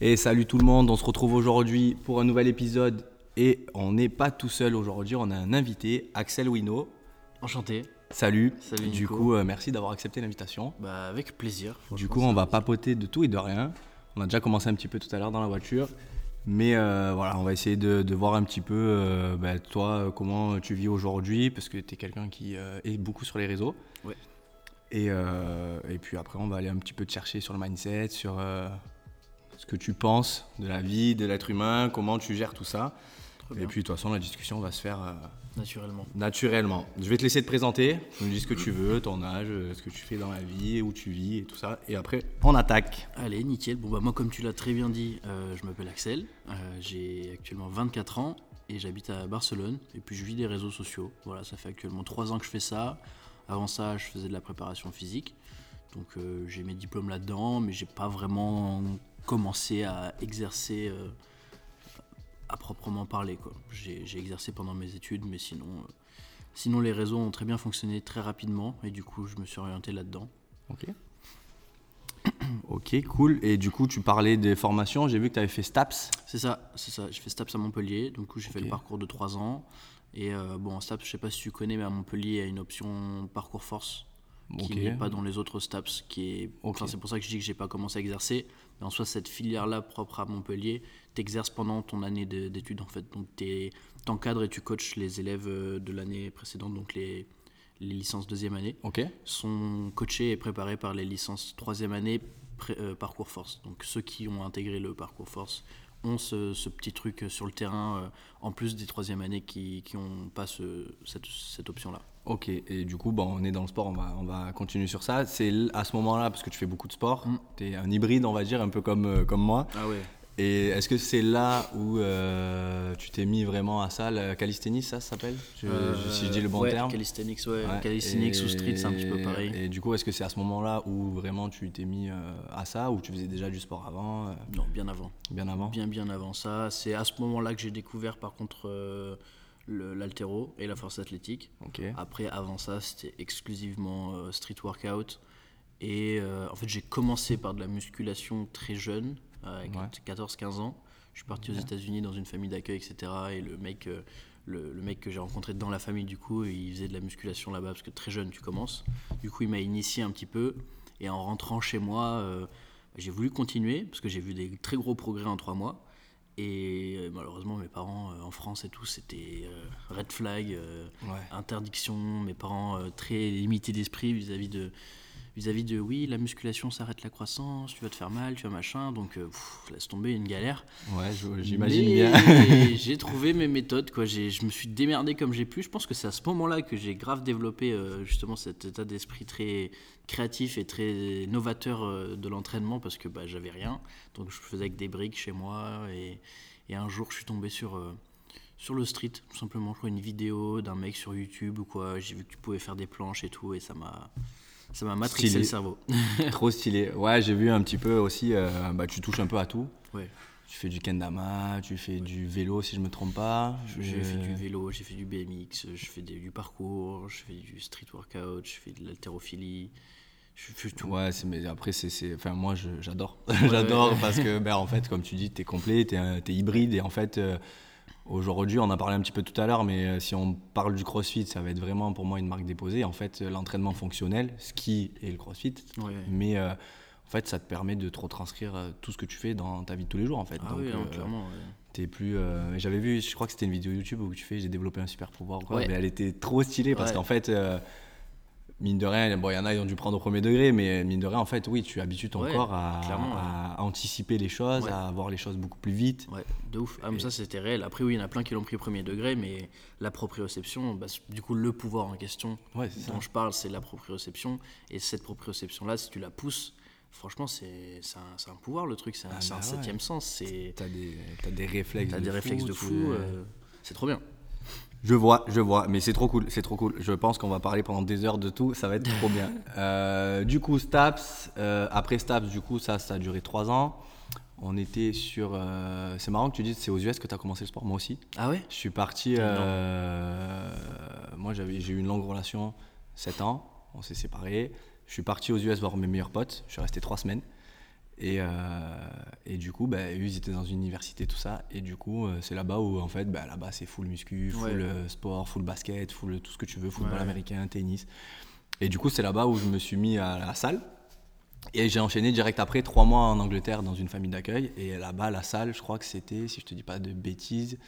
Et salut tout le monde, on se retrouve aujourd'hui pour un nouvel épisode et on n'est pas tout seul aujourd'hui, on a un invité, Axel Wino. Enchanté. Salut. Salut, Du Nico. coup, euh, merci d'avoir accepté l'invitation. Bah avec plaisir. Du coup, on va papoter de tout et de rien. On a déjà commencé un petit peu tout à l'heure dans la voiture. Mais euh, voilà, on va essayer de, de voir un petit peu, euh, bah, toi, comment tu vis aujourd'hui, parce que tu es quelqu'un qui est beaucoup sur les réseaux. Ouais. Et, et puis après, on va aller un petit peu te chercher sur le mindset, sur ce que tu penses de la vie, de l'être humain, comment tu gères tout ça. Et puis, de toute façon, la discussion va se faire euh, Naturellement. naturellement. Je vais te laisser te présenter. Tu me dis ce que tu veux, ton âge, euh, ce que tu fais dans la vie, où tu vis et tout ça. Et après, on attaque. Allez, nickel. Bon bah moi comme tu l'as très bien dit, euh, je m'appelle Axel. Euh, j'ai actuellement 24 ans et j'habite à Barcelone. Et puis je vis des réseaux sociaux. Voilà, ça fait actuellement 3 ans que je fais ça. Avant ça, je faisais de la préparation physique. Donc j'ai mes diplômes là-dedans, mais j'ai pas vraiment commencé à exercer euh, à proprement parler. J'ai exercé pendant mes études, mais sinon, euh, sinon les réseaux ont très bien fonctionné très rapidement et du coup je me suis orienté là-dedans. Ok. Ok, cool. Et du coup, tu parlais des formations. J'ai vu que tu avais fait STAPS. C'est ça, c'est ça. J'ai fait STAPS à Montpellier, donc j'ai fait le parcours de 3 ans. Et euh, bon, en STAPS, je sais pas si tu connais, mais à Montpellier, il y a une option parcours force qui Ok. n'est pas dans les autres STAPS. Qui est... Enfin, c'est pour ça que je dis que j'ai pas commencé à exercer. Mais en soi, cette filière-là, propre à Montpellier, t'exerces pendant ton année de- d'études en fait. Donc tu encadres et tu coaches les élèves euh, de l'année précédente, donc les, les licences deuxième année Ok. sont coachés et préparés par les licences troisième année euh, parcours force. Donc ceux qui ont intégré le parcours force ont ce, ce petit truc euh, sur le terrain euh, en plus des troisième années qui n'ont pas ce- cette, cette option-là. Ok. Et du coup, bon, on est dans le sport. On va, on va continuer sur ça. C'est à ce moment-là, parce que tu fais beaucoup de sport. Mm. Tu es un hybride, on va dire, un peu comme, euh, comme moi. Ah ouais Et est-ce que c'est là où euh, tu t'es mis vraiment à ça, calisthenics, ça, ça s'appelle? Je- je- Si je dis le bon Euh, ouais, terme. Calisthenics, ouais. Ouais. Calisthenics Et- ou street, c'est un petit peu pareil. Et du coup, est-ce que c'est à ce moment-là où vraiment tu t'es mis euh, à ça, ou tu faisais déjà du sport avant, euh, Non, bien avant. bien avant? Bien, bien avant ça. C'est à ce moment-là que j'ai découvert par contre euh, l'haltéro et la force athlétique. Après, avant ça, c'était exclusivement euh, street workout. Et euh, en fait, j'ai commencé par de la musculation très jeune, avec Ouais. 14-15 ans. Je suis parti aux États-Unis dans une famille d'accueil, etc. Et le mec, euh, le, le mec que j'ai rencontré dans la famille, du coup, il faisait de la musculation là-bas parce que très jeune, tu commences. Du coup, il m'a initié un petit peu. Et en rentrant chez moi, euh, j'ai voulu continuer parce que j'ai vu des très gros progrès en trois mois. Et euh, malheureusement, mes parents euh, en France et tout, c'était euh, red flag, Ouais. interdiction. Mes parents très limités d'esprit vis-à-vis de, vis-à-vis de oui, la musculation ça arrête la croissance, tu vas te faire mal, tu vas machin. Donc euh, pff, laisse tomber une galère. Ouais, j'imagine bien. j'ai trouvé mes méthodes, quoi. Je me suis démerdé comme j'ai pu. Je pense que c'est à ce moment-là que j'ai grave développé euh, justement cet état d'esprit très créatif et très novateur euh, de l'entraînement parce que bah, j'avais rien. Donc je faisais avec des briques chez moi et, et un jour je suis tombé sur, sur le street, tout simplement. Je crois une vidéo d'un mec sur YouTube ou quoi. J'ai vu que tu pouvais faire des planches et tout et ça m'a. Ça m'a matrixé le cerveau. Trop stylé. Ouais, j'ai vu un petit peu aussi. euh, bah, tu touches un peu à tout. Ouais. Tu fais du kendama, tu fais du vélo si je me trompe pas. J'ai Euh, fait du vélo, j'ai fait du BMX, je fais des- du parcours, je fais du street workout, je fais de l'haltérophilie. Je fais tout. Ouais, mais après, c'est, enfin, moi, j'adore. ouais. j'adore parce que, ben, en fait, comme tu dis, tu es complet, tu es, hybride. Et en fait, euh, aujourd'hui, on en a parlé un petit peu tout à l'heure, mais euh, si on parle du crossfit, ça va être vraiment pour moi une marque déposée. En fait, euh, l'entraînement fonctionnel, ski et le crossfit. Mais euh, en fait, ça te permet de te retranscrire tout ce que tu fais dans ta vie de tous les jours, en fait. Ah Donc, oui, hein, euh, clairement. ouais. Plus. euh, J'avais vu, je crois que c'était une vidéo YouTube où tu fais j'ai développé un super pouvoir. ou Quoi, Ouais. Mais elle était trop stylée parce Ouais. qu'en fait, mine de rien, bon, il y en a qui ont dû prendre au premier degré, mais mine de rien, en fait, oui, tu habitues ton Ouais, corps à, anticiper les choses, Ouais. à voir les choses beaucoup plus vite. Ouais, de ouf. Ah, mais ça, c'était réel. Après, oui, il y en a plein qui l'ont pris au premier degré, mais la proprioception, bah, du coup, le pouvoir en question Ouais, c'est ça. dont je parle, c'est la proprioception. Et cette proprioception-là, si tu la pousses, franchement, c'est un, un pouvoir, le truc. C'est un, Ah un bah septième sens. T'as des, des réflexes T'as de des fou, réflexes de fou. euh, c'est trop bien. Je vois, je vois, mais c'est trop cool, c'est trop cool. Je pense qu'on va parler pendant des heures de tout, ça va être trop bien. Euh, du coup, Staps, euh, après Staps, du coup, ça, ça a duré trois ans. On était sur. euh, c'est marrant que tu dises c'est aux US que tu as commencé le sport, moi aussi. Ah ouais? Je suis parti. euh, moi, j'avais, j'ai eu une longue relation, 7 ans, on s'est séparés. Je suis parti aux US voir mes meilleurs potes, je suis resté trois semaines. Et, euh, et du coup, bah, eux, ils étaient dans une université, tout ça. Et du coup, euh, c'est là-bas où, en fait, bah, là-bas, c'est full muscu, full Ouais. euh, sport, full basket, full tout ce que tu veux, football Ouais. américain, tennis. Et du coup, c'est là-bas où je me suis mis à la salle. Et j'ai enchaîné direct après trois mois en Angleterre dans une famille d'accueil. Et là-bas, la salle, je crois que c'était, si je te dis pas de bêtises,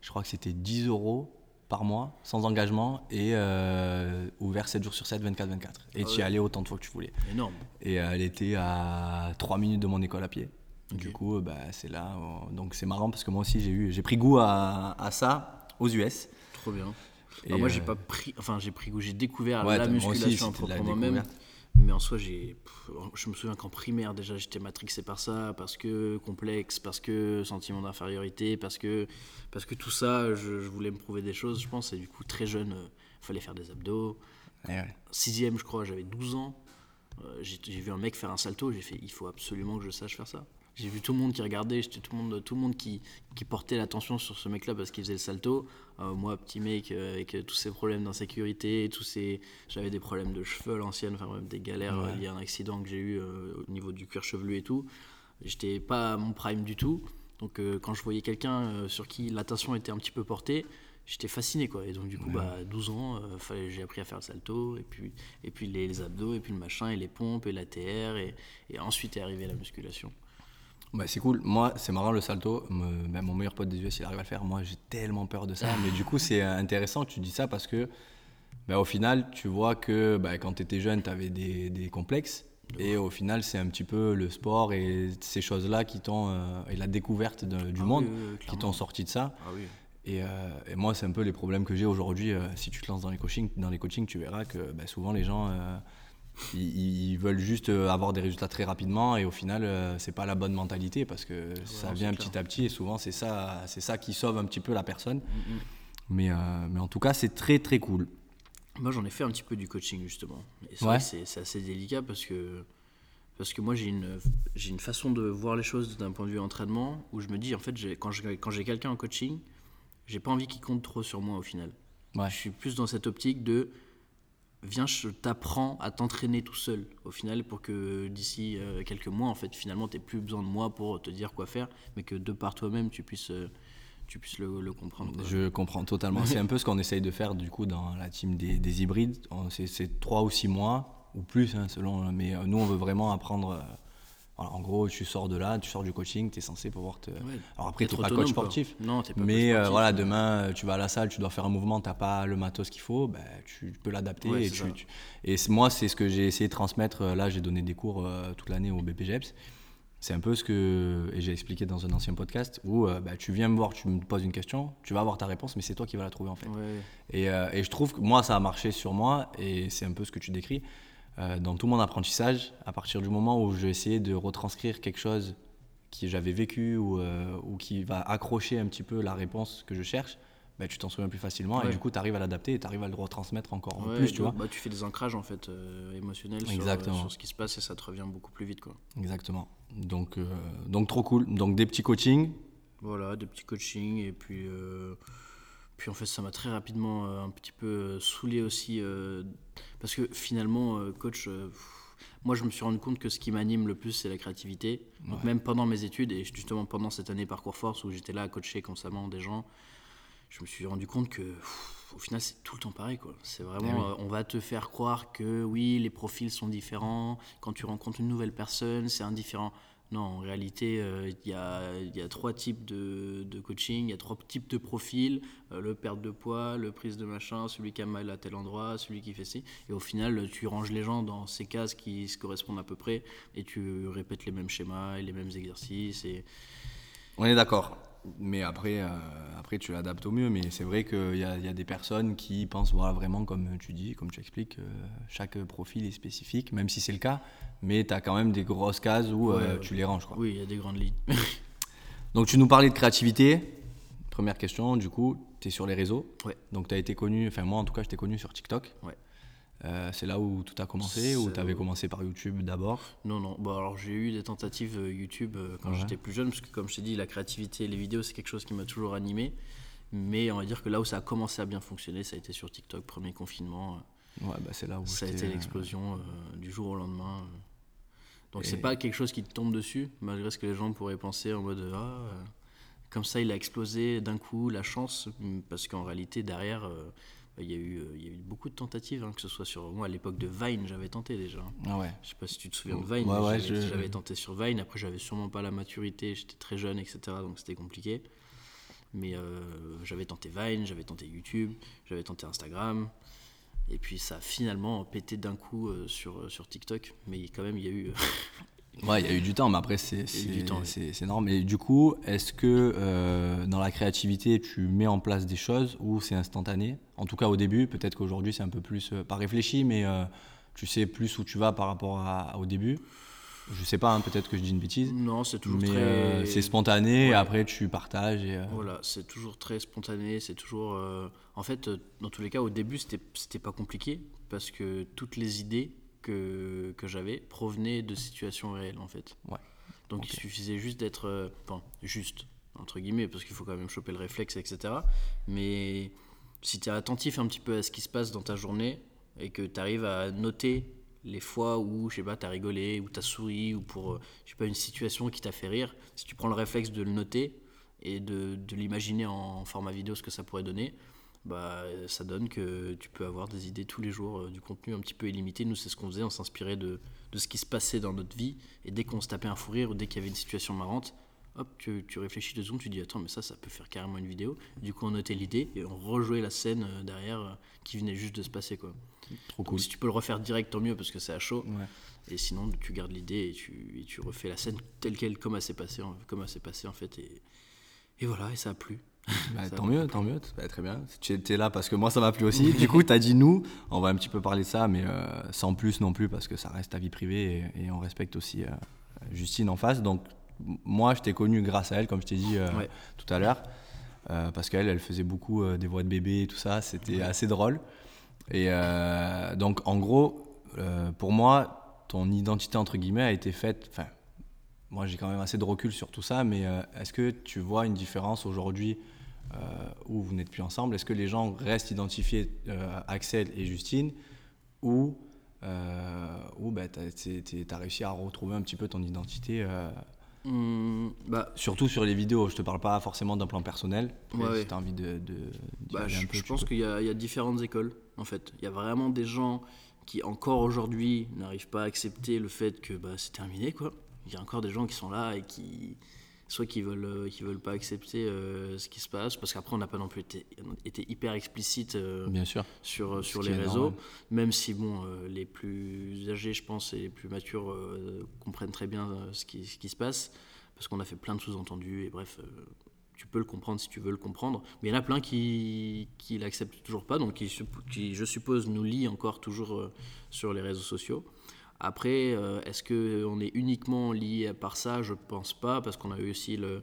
je crois que c'était 10 euros par mois, sans engagement, et euh, ouvert 7 jours sur 7, 24-24. Et Ah tu y allais autant de fois que tu voulais. Énorme. Et euh, elle était à 3 minutes de mon école à pied. Du coup, euh, bah, c'est là. donc c'est marrant parce que moi aussi, j'ai eu, j'ai pris goût à, à ça aux US. Trop bien. Et, Alors moi, j'ai pas pris, enfin, j'ai pris goût, j'ai découvert Ouais, la aussi, musculation proprement même. Mais en soi, j'ai, je me souviens qu'en primaire déjà, j'étais matrixé par ça, parce que complexe, parce que sentiment d'infériorité, parce que, parce que tout ça, je, je voulais me prouver des choses, je pense. Et du coup, très jeune, il fallait faire des abdos. ouais. Sixième, je crois, j'avais 12 ans. Euh, j'ai j'ai vu un mec faire un salto, j'ai fait, il faut absolument que je sache faire ça. J'ai vu tout le monde qui regardait, j'étais tout le monde, tout le monde qui, qui portait l'attention sur ce mec-là parce qu'il faisait le salto. Euh, moi, petit mec, euh, avec tous ces problèmes d'insécurité, tous ces, j'avais des problèmes de cheveux à l'ancienne, enfin bref, des galères Ouais. euh, liées à un accident que j'ai eu au niveau du cuir chevelu et tout. J'étais pas à mon prime du tout. Donc quand je voyais quelqu'un sur qui l'attention était un petit peu portée, j'étais fasciné quoi. Et donc du coup, bah, à 12 ans, euh, j'ai appris à faire le salto, et puis, et puis les, les abdos, et puis le machin, et les pompes, et la TR, et, et ensuite est arrivée la musculation. Bah, c'est cool. Moi, c'est marrant le salto. Me- bah, mon meilleur pote des US, il arrive à le faire. Moi, j'ai tellement peur de ça. Mais du coup, c'est intéressant que tu dis ça parce que, bah, au final, tu vois que bah, quand tu étais jeune, tu avais des, des complexes. Et au final, c'est un petit peu le sport et ces choses-là qui t'ont. euh, et la découverte de- du Ah monde oui, oui, oui, qui t'ont sorti de ça. Ah. Et, euh, et moi, c'est un peu les problèmes que j'ai aujourd'hui. euh, si tu te lances dans les coachings, dans les coachings tu verras que bah, souvent les gens, euh, ils, ils veulent juste euh, avoir des résultats très rapidement et au final, euh, c'est pas la bonne mentalité parce que ça vient petit à petit et souvent c'est ça, c'est ça qui sauve un petit peu la personne. Mm, mm. Mais, euh, mais en tout cas, c'est très très cool. Moi, j'en ai fait un petit peu du coaching, justement. Et Ouais. que c'est assez délicat parce que, parce que moi, j'ai une, j'ai une façon de voir les choses d'un point de vue entraînement où je me dis, en fait, quand j'ai quand j'ai quelqu'un en coaching, j'ai pas envie qu'il compte trop sur moi au final. Ouais. Je suis plus dans cette optique de viens, je t'apprends à t'entraîner tout seul au final pour que d'ici euh, quelques mois, en fait, finalement, tu plus besoin de moi pour te dire quoi faire, mais que de par toi-même, tu puisses, euh, tu puisses le, comprendre. Je comprends totalement. C'est un peu ce qu'on essaye de faire du coup dans la team des, des hybrides. C'est trois ou six mois ou plus hein, selon. Mais euh, nous, on veut vraiment apprendre. Euh, voilà, en gros, tu sors de là, tu sors du coaching, tu es censé pouvoir te. Ouais. Alors après, tu Être pas coach quoi. sportif. Non, pas coach Mais euh, sportif, voilà, mais- demain, euh, tu vas à la salle, tu dois faire un mouvement, tu n'as pas le matos qu'il faut, ben, tu peux l'adapter. Ouais, et, tu- tu- moi, c'est ce que j'ai essayé de transmettre. euh, Là, j'ai donné des cours euh, toute l'année au BPGEPS. C'est un peu ce que et j'ai expliqué dans un ancien podcast où euh, bah, tu viens me voir, tu me poses une question, tu vas avoir ta réponse, mais c'est toi qui vas la trouver en fait. Ouais. Et, euh, et je trouve que moi, ça a marché sur moi, et c'est un peu ce que tu décris. Euh, dans tout mon apprentissage, à partir du moment où j'ai essayé de retranscrire quelque chose que j'avais vécu ou, euh, ou qui va accrocher un petit peu la réponse que je cherche, bah, tu t'en souviens plus facilement et du coup tu arrives à l'adapter et tu arrives à le retransmettre encore Ouais, plus, tu vois. bah, tu fais des ancrages en fait euh, émotionnels sur, ce qui se passe et ça te revient beaucoup plus vite quoi. Exactement. Donc, euh, donc trop cool. Donc des petits coachings. Voilà, des petits coachings et puis puis en fait ça m'a très rapidement euh, un petit peu euh, saoulé aussi euh, parce que finalement euh, coach pff, moi je me suis rendu compte que ce qui m'anime le plus c'est la créativité. Donc Ouais. même pendant mes études et justement pendant cette année parcours force où j'étais là à coacher constamment des gens, je me suis rendu compte que pff, au final c'est tout le temps pareil quoi. C'est vraiment oui. euh, on va te faire croire que oui les profils sont différents. Quand tu rencontres une nouvelle personne c'est indifférent. Non, en réalité, euh, il y, a, trois types de, de coaching, il y a trois types de profils, euh, le perte de poids, le prise de machin, celui qui a mal à tel endroit, celui qui fait ci. Et au final, tu ranges les gens dans ces cases qui se correspondent à peu près et tu répètes les mêmes schémas et les mêmes exercices. Et... On est d'accord. Mais après, euh, après tu l'adaptes au mieux. Mais c'est vrai qu'il y, a- y a des personnes qui pensent voilà, vraiment, comme tu dis, comme tu expliques, euh, chaque profil est spécifique, même si c'est le cas. Mais tu as quand même des grosses cases où euh, Ouais, tu les ranges. Quoi. Oui, il y a des grandes lignes. Donc tu nous parlais de créativité. Première question, du coup, tu es sur les réseaux. Ouais. Donc tu as été connu, enfin moi en tout cas, je t'ai connu sur TikTok. Ouais. Euh, c'est là où tout a commencé, ou tu avais commencé par YouTube d'abord Non, non. Bon, alors j'ai eu des tentatives euh, YouTube euh, quand Ouais. j'étais plus jeune, parce que comme je t'ai dit, la créativité et les vidéos, c'est quelque chose qui m'a toujours animé. Mais on va dire que là où ça a commencé à bien fonctionner, ça a été sur TikTok, premier confinement. Ouais, bah c'est là où Ça a été l'explosion euh, du jour au lendemain. Donc Et- c'est pas quelque chose qui te tombe dessus, malgré ce que les gens pourraient penser en mode ah, euh, comme ça il a explosé d'un coup, la chance, parce qu'en réalité derrière il y, a eu, euh, il y a eu beaucoup de tentatives, hein, que ce soit sur moi à l'époque de Vine, j'avais tenté déjà. hein. Ah ouais. Je sais pas si tu te souviens de Vine, Ouais, mais ouais, j'avais je- j'avais tenté sur Vine, après j'avais sûrement pas la maturité, j'étais très jeune, etc. Donc c'était compliqué. Mais euh, j'avais tenté Vine, j'avais tenté YouTube, j'avais tenté Instagram. Et puis ça a finalement pété d'un coup euh, sur, sur TikTok. Mais quand même, il y a eu. Ouais, il y a eu du temps, mais après, c'est c'est énorme. Et du coup, est-ce que euh, dans la créativité, tu mets en place des choses ou c'est instantané? En tout cas, au début, peut-être qu'aujourd'hui, c'est un peu plus, euh, pas réfléchi, mais euh, tu sais plus où tu vas par rapport à, au début? Je sais pas, hein, peut-être que je dis une bêtise. non, c'est toujours Mais très. c'est spontané, et Ouais. après, tu partages. Et, Voilà, c'est toujours très spontané, c'est toujours... En fait, dans tous les cas, au début, c'était pas compliqué, parce que toutes les idées que, que j'avais provenaient de situations réelles, en fait. Ouais. Donc il suffisait juste d'être... euh, Enfin, juste, entre guillemets, parce qu'il faut quand même choper le réflexe, etc. Mais si tu es attentif un petit peu à ce qui se passe dans ta journée, et que tu arrives à noter les fois où, je sais pas, t'as rigolé, ou t'as souri, ou pour, euh, je sais pas, une situation qui t'a fait rire, si tu prends le réflexe de le noter et de, de l'imaginer en format vidéo ce que ça pourrait donner, bah, ça donne que tu peux avoir des idées tous les jours, euh, du contenu un petit peu illimité. Nous, c'est ce qu'on faisait, on s'inspirait de, de ce qui se passait dans notre vie, et dès qu'on se tapait un fou rire, ou dès qu'il y avait une situation marrante, hop, tu, tu réfléchis deux secondes, tu dis attends, mais ça, ça peut faire carrément une vidéo. Du coup, on notait l'idée et on rejouait la scène euh, derrière euh, qui venait juste de se passer, quoi. Trop Donc, cool. si tu peux le refaire direct, tant mieux parce que c'est à chaud. Ouais. Et sinon, tu gardes l'idée et tu, et tu refais la scène telle quelle, comme elle s'est passée, en- comme elle s'est passée en fait. Et, et voilà, et ça a plu. Bah, tant mieux, tant mieux, Bah, très bien. Tu étais là parce que moi ça m'a plu aussi. du coup, tu as dit nous, on va un petit peu parler de ça, mais euh, sans plus non plus parce que ça reste ta vie privée et, et on respecte aussi euh, Justine en face. Donc, moi je t'ai connu grâce à elle, comme je t'ai dit euh, Ouais. tout à l'heure, parce qu'elle, elle faisait beaucoup des voix de bébé et tout ça, c'était assez drôle. Et donc, en gros, pour moi, ton identité entre guillemets a été faite. Enfin, moi j'ai quand même assez de recul sur tout ça, mais est-ce que tu vois une différence aujourd'hui où vous n'êtes plus ensemble Est-ce que les gens restent identifiés euh, Axel et Justine ou euh, ou bah, tu as, réussi à retrouver un petit peu ton identité euh, Hum, bah, Surtout sur les vidéos, je te parle pas forcément d'un plan personnel. Ouais, si ouais. tu as envie de. Bah, je, peu, pense qu'il y, y a différentes écoles, en fait. Il y a vraiment des gens qui, encore aujourd'hui, n'arrivent pas à accepter le fait que bah, c'est terminé, quoi. Il y a encore des gens qui sont là et qui, soit qui veulent, euh, qui veulent pas accepter euh, ce qui se passe, parce qu'après, on n'a pas non plus été, été hyper explicite euh, Bien sûr. sur, sur les réseaux, même si bon, euh, les plus âgés, je pense, et les plus matures comprennent très bien ce, qui, ce qui se passe, parce qu'on a fait plein de sous-entendus, et bref, tu peux le comprendre si tu veux le comprendre, mais il y en a plein qui qui l'acceptent toujours pas, donc qui, qui, je suppose, nous lient encore toujours sur les réseaux sociaux. Après, euh, est-ce qu'on est uniquement lié par ça? Je pense pas, parce qu'on a eu aussi le,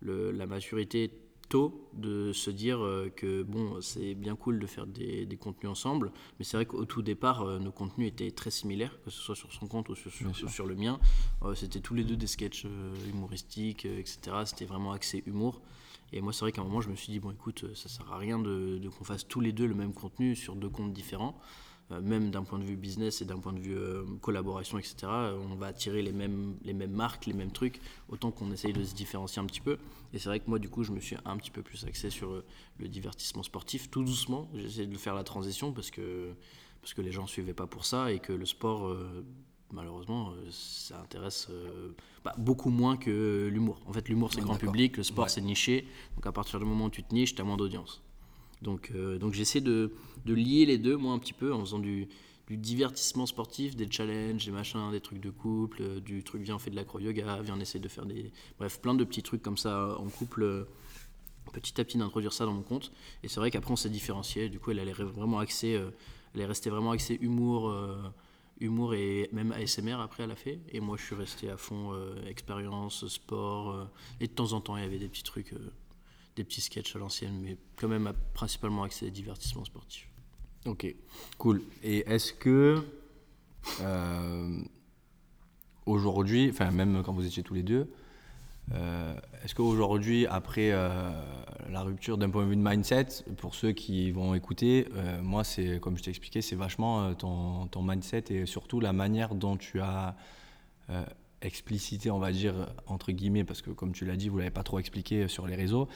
le- la maturité tôt de se dire euh, que bon, c'est bien cool de faire des, des contenus ensemble, mais c'est vrai qu'au tout départ, euh, nos contenus étaient très similaires, que ce soit sur son compte ou sur, sur- le mien. C'était tous les deux des sketchs humoristiques, etc. C'était vraiment axé humour. Et moi, c'est vrai qu'à un moment, je me suis dit, bon, écoute, ça sert à rien de, de qu'on fasse tous les deux le même contenu sur deux comptes différents. Euh, même d'un point de vue business et d'un point de vue euh, collaboration, etc., euh, on va attirer les mêmes, les mêmes marques, les mêmes trucs, autant qu'on essaye de se différencier un petit peu. Et c'est vrai que moi, du coup, je me suis un petit peu plus axé sur le divertissement sportif, tout doucement. J'essaie de faire la transition parce que, parce que les gens ne suivaient pas pour ça et que le sport, euh, malheureusement, ça intéresse euh, bah, beaucoup moins que l'humour. En fait, l'humour, c'est Ouais, grand public, le sport, Ouais. c'est niché. Donc à partir du moment où tu te niches, tu as moins d'audience. Donc, euh, donc j'essaie de, lier les deux, moi, un petit peu, en faisant du, divertissement sportif, des challenges, des machins, des trucs de couple, euh, du truc viens on fait de l'acro-yoga, viens on essaie de faire des... Bref, plein de petits trucs comme ça en couple, euh, petit à petit d'introduire ça dans mon compte. Et c'est vrai qu'après on s'est différencié, du coup elle, elle est vraiment axée, elle est restée vraiment axée humour, humour et même ASMR après elle a fait. Et moi je suis resté à fond expérience, sport, et de temps en temps il y avait des petits trucs, des petits sketchs à l'ancienne, mais quand même à- principalement axé divertissement sportif. Ok, cool. Et est-ce que euh, aujourd'hui, enfin même quand vous étiez tous les deux, euh, est-ce qu'aujourd'hui, après euh, la rupture d'un point de vue de mindset, pour ceux qui vont écouter, moi c'est comme je t'ai expliqué, c'est vachement ton, ton mindset et surtout la manière dont tu as expliciter, on va dire, entre guillemets, parce que comme tu l'as dit, vous l'avez pas trop expliqué sur les réseaux,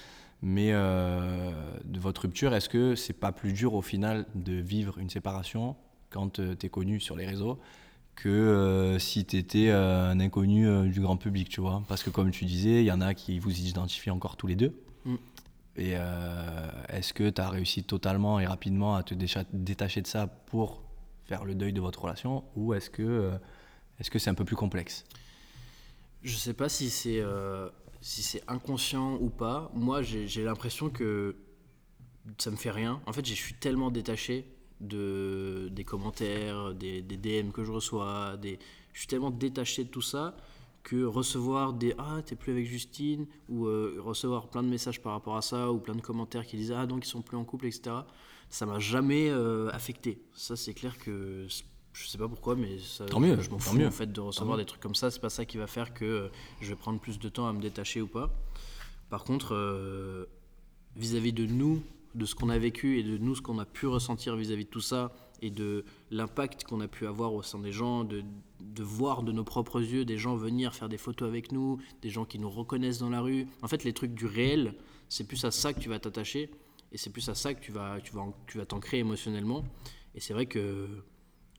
mais euh, de votre rupture, est-ce que c'est pas plus dur au final de vivre une séparation quand tu es connu sur les réseaux que si tu étais un inconnu du grand public, tu vois? Parce que comme tu disais, il y en a qui vous identifient encore tous les deux. Mm. Et est-ce que tu as réussi totalement et rapidement à te détacher de ça pour faire le deuil de votre relation? Ou est-ce que est-ce que c'est un peu plus complexe? Je sais pas si c'est euh, si c'est inconscient ou pas. Moi, j'ai l'impression que ça me fait rien. En fait, je suis tellement détaché de des commentaires, des, DM que je reçois, je suis tellement détaché de tout ça que recevoir des ah t'es plus avec Justine ou euh, recevoir plein de messages par rapport à ça ou plein de commentaires qui disent ah donc ils sont plus en couple etc ça m'a jamais euh, affecté ça c'est clair que je sais pas pourquoi, mais ça, tant mieux, je m'en fous en fait de recevoir des trucs comme ça. C'est pas ça qui va faire que euh, je vais prendre plus de temps à me détacher ou pas. Par contre, euh, vis-à-vis de nous, de ce qu'on a vécu et de nous, ce qu'on a pu ressentir vis-à-vis de tout ça et de l'impact qu'on a pu avoir au sein des gens, de, de, voir de nos propres yeux des gens venir faire des photos avec nous, des gens qui nous reconnaissent dans la rue. En fait, les trucs du réel, c'est plus à ça que tu vas t'attacher et c'est plus à ça que tu vas, tu vas, tu vas t'ancrer émotionnellement. Et c'est vrai que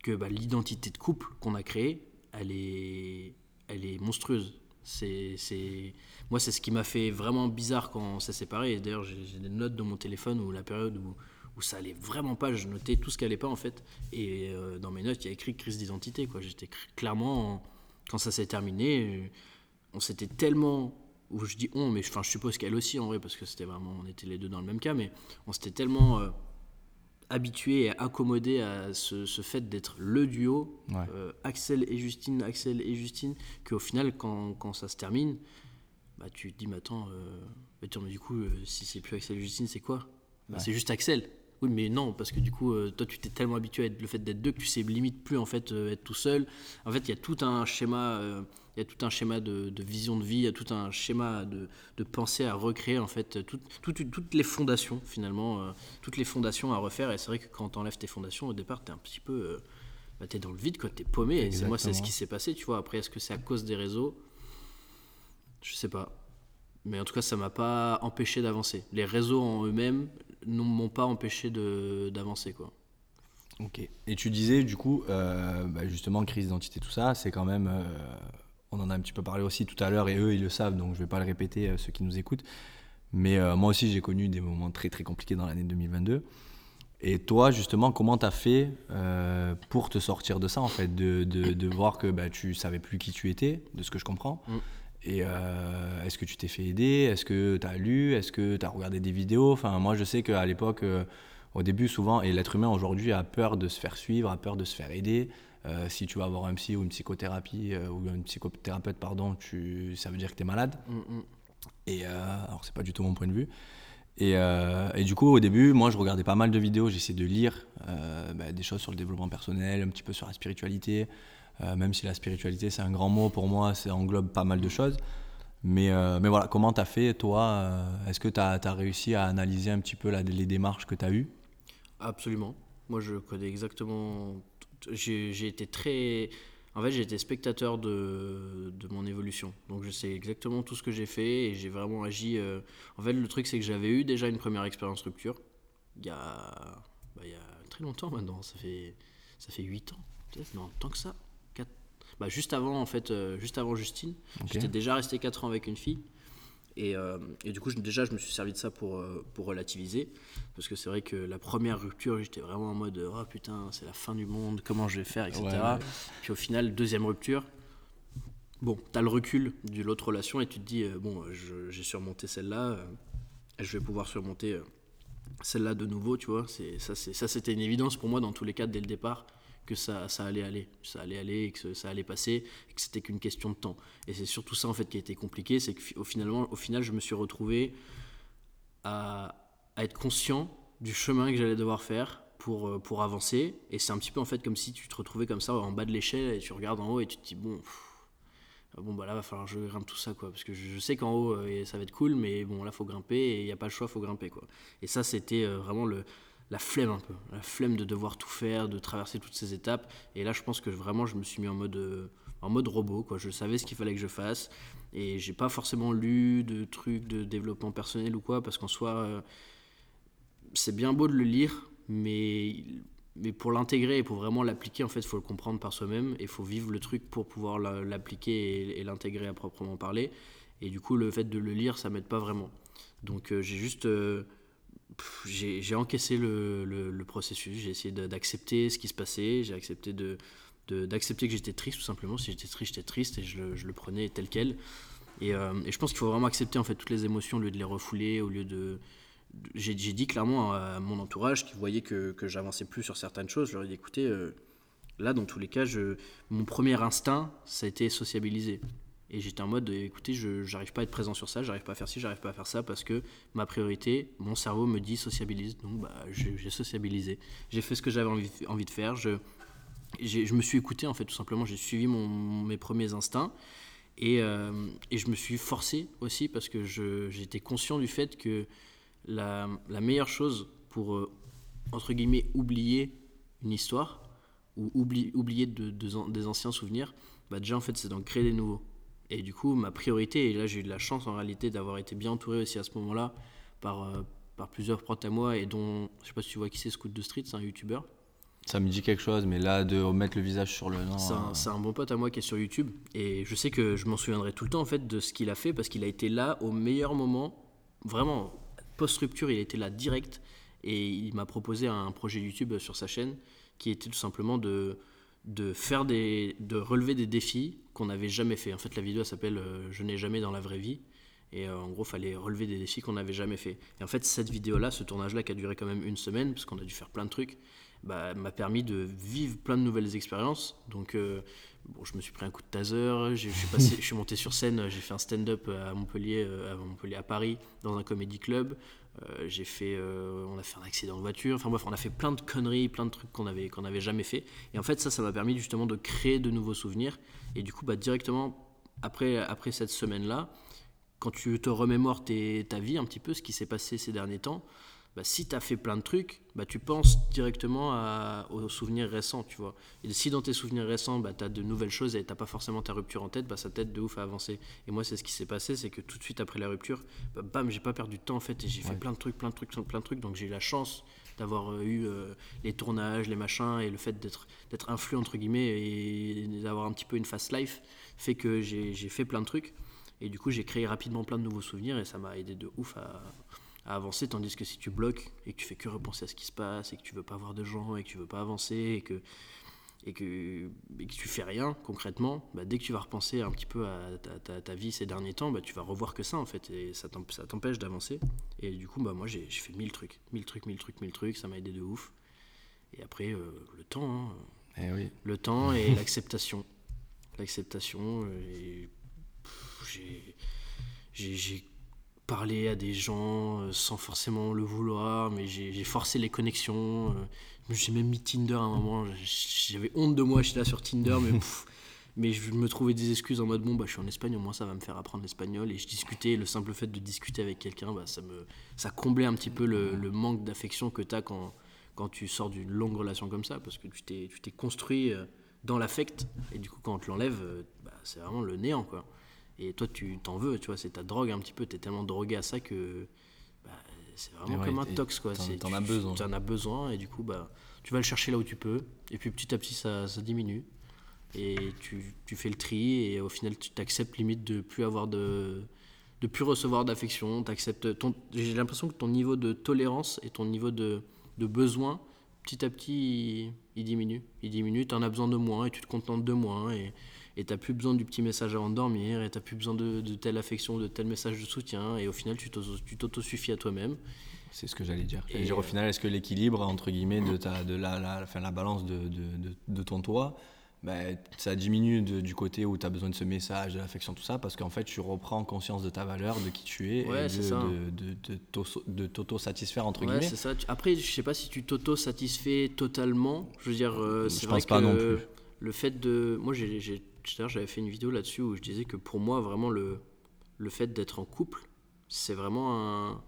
que bah, l'identité de couple qu'on a créée, elle est, elle est monstrueuse. C'est, c'est... Moi, c'est ce qui m'a fait vraiment bizarre quand on s'est séparés. d'ailleurs, j'ai, des notes dans mon téléphone où la période où, où ça allait vraiment pas, je notais tout ce qui allait pas en fait. Et euh, dans mes notes, il y a écrit crise d'identité. Quoi. J'étais clairement, quand ça s'est terminé, euh, on s'était tellement où je dis on, mais enfin, je suppose qu'elle aussi en vrai, parce que c'était vraiment, on était les deux dans le même cas, mais on s'était tellement euh, habitué et accommodé à ce, fait d'être le duo, euh, Axel et Justine, Axel et Justine, qu'au final, quand, quand, ça se termine, bah, tu te dis, mais attends, euh, mais du coup, euh, si c'est plus Axel et Justine, c'est quoi? Bah, C'est juste Axel. Oui, mais non, parce que du coup, toi, tu t'es tellement habitué à être, le fait d'être deux que tu sais limite plus en fait être tout seul. En fait, il y a tout un schéma il y a tout un schéma de, vision de vie, il y a tout un schéma de, de pensée à recréer, en fait, toutes les fondations, finalement, euh, toutes les fondations à refaire. Et c'est vrai que quand tu enlèves tes fondations, au départ, tu es un petit peu. Euh, bah, tu es dans le vide, tu es paumé. Et moi, c'est ce qui s'est passé, tu vois. Après, est-ce que c'est à cause des réseaux? Je sais pas. Mais en tout cas, ça m'a pas empêché d'avancer. Les réseaux en eux-mêmes ne m'ont pas empêché d'avancer, quoi. Ok. Et tu disais, du coup, euh, bah, justement, crise d'identité, tout ça, c'est quand même on en a un petit peu parlé aussi tout à l'heure et eux ils le savent donc je vais pas le répéter euh, ceux qui nous écoutent. Mais euh, moi aussi j'ai connu des moments très très compliqués dans l'année 2022. Et toi justement comment tu as fait euh, pour te sortir de ça en fait, de, de, voir que bah, tu savais plus qui tu étais, de ce que je comprends? Mm. Et est-ce que tu t'es fait aider? Est-ce que tu as lu? Est-ce que tu as regardé des vidéos? Enfin moi je sais qu'à l'époque, au début souvent, et l'être humain aujourd'hui a peur de se faire suivre, a peur de se faire aider. Euh, si tu vas avoir un psy ou une psychothérapie euh, ou une psychothérapeute, pardon, tu, ça veut dire que tu es malade. Mm, mm. Et euh, alors, c'est pas du tout mon point de vue. Et, et, du coup, au début, moi, je regardais pas mal de vidéos, j'essayais de lire bah, des choses sur le développement personnel, un petit peu sur la spiritualité. même si la spiritualité, c'est un grand mot pour moi, ça englobe pas mal de choses. Mais, mais voilà, comment tu as fait, toi Est-ce que tu as, as, réussi à analyser un petit peu les démarches que tu as eues? Absolument. Moi, je connais exactement j'ai été très. En fait, j'ai été spectateur de, de, mon évolution. Donc, je sais exactement tout ce que j'ai fait et j'ai vraiment agi. Euh, en fait, le truc, c'est que j'avais eu déjà une première expérience rupture il y, a, bah, il y a très longtemps maintenant. Ça fait, ça fait 8 ans, peut-être, non, tant que ça. 4... Bah, juste avant, en fait, euh, juste avant Justine, j'étais déjà resté 4 ans avec une fille. Euh, et, du coup, déjà, je me suis servi de ça pour, euh, pour relativiser. Parce que c'est vrai que la première rupture, j'étais vraiment en mode Oh putain, c'est la fin du monde, comment je vais faire, etc. Puis au final, deuxième rupture, bon, t'as le recul de l'autre relation et tu te dis euh, Bon, j'ai surmonté celle-là, je vais pouvoir surmonter celle-là de nouveau, tu vois. Ça, c'était une évidence pour moi dans tous les cas dès le départ que ça, allait aller, ça allait aller et que ça allait passer et que c'était qu'une question de temps. Et c'est surtout ça en fait qui a été compliqué, c'est qu'au finalement, au final, je me suis retrouvé à, être conscient du chemin que j'allais devoir faire pour, euh, pour avancer. Et c'est un petit peu en fait comme si tu te retrouvais comme ça en bas de l'échelle et tu regardes en haut et tu te dis bon, bon bah là va falloir que je grimpe tout ça quoi, parce que je, sais qu'en haut euh, ça va être cool, mais bon là faut grimper et il n'y a pas le choix, faut grimper quoi. Et ça c'était euh, vraiment le la flemme un peu, la flemme de devoir tout faire, de traverser toutes ces étapes. Et là, je pense que vraiment, je me suis mis en mode, euh, en mode robot. Quoi. Je savais ce qu'il fallait que je fasse. Et j'ai pas forcément lu de trucs de développement personnel ou quoi, parce qu'en soi, euh, c'est bien beau de le lire, mais, mais pour l'intégrer et pour vraiment l'appliquer, en fait, il faut le comprendre par soi-même et il faut vivre le truc pour pouvoir l'appliquer et, l'intégrer à proprement parler. Et du coup, le fait de le lire, ça m'aide pas vraiment. Donc, euh, j'ai juste. J'ai encaissé le, processus, j'ai essayé d'accepter ce qui se passait, j'ai accepté d'accepter que j'étais triste tout simplement. Si j'étais triste, j'étais triste et je le, prenais tel quel. Et, euh, et je pense qu'il faut vraiment accepter en fait toutes les émotions au lieu de les refouler, au lieu de. J'ai dit clairement à mon entourage qui voyait que, que j'avançais plus sur certaines choses, je leur ai dit écoutez, euh, là dans tous les cas, mon premier instinct, ça a été sociabiliser. Et j'étais en mode, écoutez, je n'arrive pas à être présent sur ça, j'arrive pas à faire ci, j'arrive pas à faire ça, parce que ma priorité, mon cerveau me dit sociabilise. Donc bah, j'ai sociabilisé. J'ai fait ce que j'avais envie, envie, de faire. Je, je me suis écouté en fait tout simplement, j'ai suivi mon, mes premiers instincts et, euh, et, je me suis forcé aussi parce que j'étais conscient du fait que la, la meilleure chose pour euh, entre guillemets oublier une histoire ou oublier, oublier de, des anciens souvenirs, bah déjà en fait c'est d'en créer des nouveaux. Et du coup ma priorité, et là j'ai eu de la chance en réalité d'avoir été bien entouré aussi à ce moment-là par, euh, par plusieurs protes à moi et dont, je sais pas si tu vois qui c'est Scoot de Street, c'est un youtubeur. Ça me dit quelque chose, mais là, de remettre le visage sur le nom. C'est un, bon pote à moi qui est sur YouTube. Et je sais que je m'en souviendrai tout le temps en fait de ce qu'il a fait parce qu'il a été là au meilleur moment. Vraiment, post-rupture, il était là direct. Et il m'a proposé un projet YouTube sur sa chaîne qui était tout simplement de, de faire des. de relever des défis qu'on n'avait jamais fait. En fait, la vidéo s'appelle euh, Je n'ai jamais dans la vraie vie. Et euh, en gros, il fallait relever des défis qu'on n'avait jamais fait. Et en fait, cette vidéo-là, ce tournage-là qui a duré quand même une semaine, parce qu'on a dû faire plein de trucs, bah, m'a permis de vivre plein de nouvelles expériences. Donc, euh, bon, je me suis pris un coup de taser, je suis, passé, je suis monté sur scène, j'ai fait un stand-up à Montpellier, à Montpellier, à Paris, dans un comédie club. Euh, j'ai fait, on a fait un accident de voiture. Enfin bref, on a fait plein de conneries, plein de trucs qu'on avait qu'on n'avait jamais fait. Et en fait, ça, ça m'a permis justement de créer de nouveaux souvenirs. Et du coup, bah, directement après, après cette semaine-là, quand tu te remémores ta vie un petit peu, ce qui s'est passé ces derniers temps, bah, si tu as fait plein de trucs, bah, tu penses directement aux souvenirs récents, tu vois. Et si dans tes souvenirs récents, bah, tu as de nouvelles choses et tu pas forcément ta rupture en tête, bah, ça t'aide de ouf à avancer. Et moi, c'est ce qui s'est passé, c'est que tout de suite après la rupture, bah, bam, j'ai pas perdu de temps en fait, et j'ai fait plein de trucs, plein de trucs, plein de trucs. Donc j'ai eu la chance d'avoir euh, eu euh, les tournages, les machins, et le fait d'être, d'être influent, entre guillemets, et d'avoir un petit peu une fast life, fait que j'ai fait plein de trucs. Et du coup, j'ai créé rapidement plein de nouveaux souvenirs, et ça m'a aidé de ouf à à avancer, tandis que si tu bloques et que tu fais que repenser à ce qui se passe et que tu veux pas voir de gens et que tu veux pas avancer et que et que, et que tu fais rien concrètement, bah, dès que tu vas repenser un petit peu à ta, ta, vie ces derniers temps, bah, tu vas revoir que ça en fait et ça t'empêche d'avancer. Et du coup, bah, moi j'ai fait mille trucs, mille trucs, mille trucs, mille trucs, ça m'a aidé de ouf. Et après, euh, le temps, hein. eh oui. le temps et l'acceptation. L'acceptation, euh, j'ai parler à des gens euh, sans forcément le vouloir, mais j'ai forcé les connexions. Euh, j'ai même mis Tinder à un moment. J'avais honte de moi, j'étais là sur Tinder, mais, mais je me trouvais des excuses en mode bon, bah, je suis en Espagne, au moins ça va me faire apprendre l'espagnol. Et je discutais, le simple fait de discuter avec quelqu'un, bah, ça, me, ça comblait un petit peu le, manque d'affection que tu as quand, quand tu sors d'une longue relation comme ça, parce que tu t'es construit euh, dans l'affect, et du coup, quand on te l'enlève, bah, c'est vraiment le néant, quoi. Et toi, tu t'en veux, tu vois, c'est ta drogue un petit peu, tu es tellement drogué à ça que bah, c'est vraiment comme un tox, quoi. T'en as besoin. en as besoin, et du coup, bah, tu vas le chercher là où tu peux, et puis petit à petit, ça, ça diminue. Et tu, tu, fais le tri, et au final, tu t'acceptes limite de plus avoir de de plus recevoir d'affection, ton j'ai l'impression que ton niveau de tolérance et ton niveau de, de besoin petit à petit il, diminue, il diminue, tu en as besoin de moins et tu te contentes de moins et et tu n'as plus besoin du petit message avant de dormir, et tu n'as plus besoin de, telle affection, de tel message de soutien, et au final, tu t'auto-suffis à toi-même. C'est ce que j'allais dire. Et dire, au final, est-ce que l'équilibre, entre guillemets, de, ta, de la, la, la balance de, de, de ton toit, ben, ça diminue du côté où tu as besoin de ce message, de l'affection, tout ça, parce qu'en fait, tu reprends conscience de ta valeur, de qui tu es, et de, t'auto-satisfaire, entre ouais, guillemets. Ça. Après, je sais pas si tu t'auto-satisfais totalement. Je veux dire, euh, c'est vrai pas que non plus. le fait de. Moi, j'ai j'avais fait une vidéo là-dessus où je disais que pour moi, vraiment, le, le fait d'être en couple, c'est vraiment un,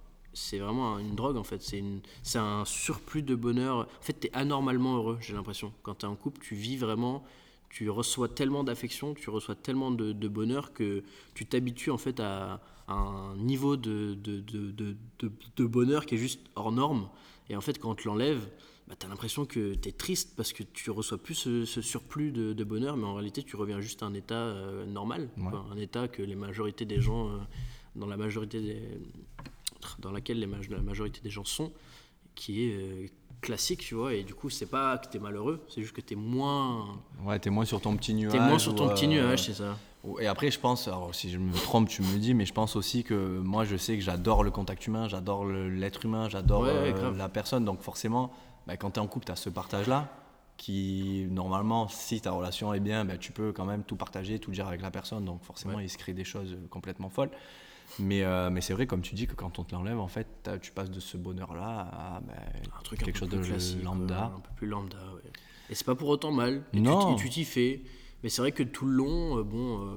une drogue en fait. C'est, un surplus de bonheur. En fait, tu es anormalement heureux, j'ai l'impression. Quand tu es en couple, tu vis vraiment tu reçois tellement d'affection, tu reçois tellement de, bonheur que tu t'habitues en fait à, un niveau de, de, de- de bonheur qui est juste hors norme. Et en fait, quand on te l'enlève, bah, tu as l'impression que tu es triste parce que tu reçois plus ce, ce surplus de, de bonheur, mais en réalité, tu reviens juste à un état euh, normal, Ouais. quoi. un état que les majorités des gens, euh, dans la majorité des, dans laquelle les maj- la majorité des gens sont, qui est euh, classique, tu vois. Et du coup, c'est pas que tu es malheureux, c'est juste que tu es moins, Ouais, t'es moins sur ton petit nuage. t'es moins sur ton petit nuage, c'est ça. Et après, je pense, alors si je me trompe, tu me le dis, mais je pense aussi que moi, je sais que j'adore le contact humain, j'adore l'être humain, j'adore Ouais, ouais, grave. la personne. Donc forcément, bah, quand tu es en couple, tu as ce partage-là qui, normalement, si ta relation est bien, bah, tu peux quand même tout partager, tout dire avec la personne. Donc forcément, Ouais. il se crée des choses complètement folles. Mais, euh, mais c'est vrai, comme tu dis, que quand on te l'enlève, en fait, tu passes de ce bonheur-là à bah, un truc quelque un chose peu de plus lambda. un peu plus lambda, ouais. Et c'est pas pour autant mal. Et Non. t'y- tu t'y fais. Mais c'est vrai que tout le long, euh, bon, euh,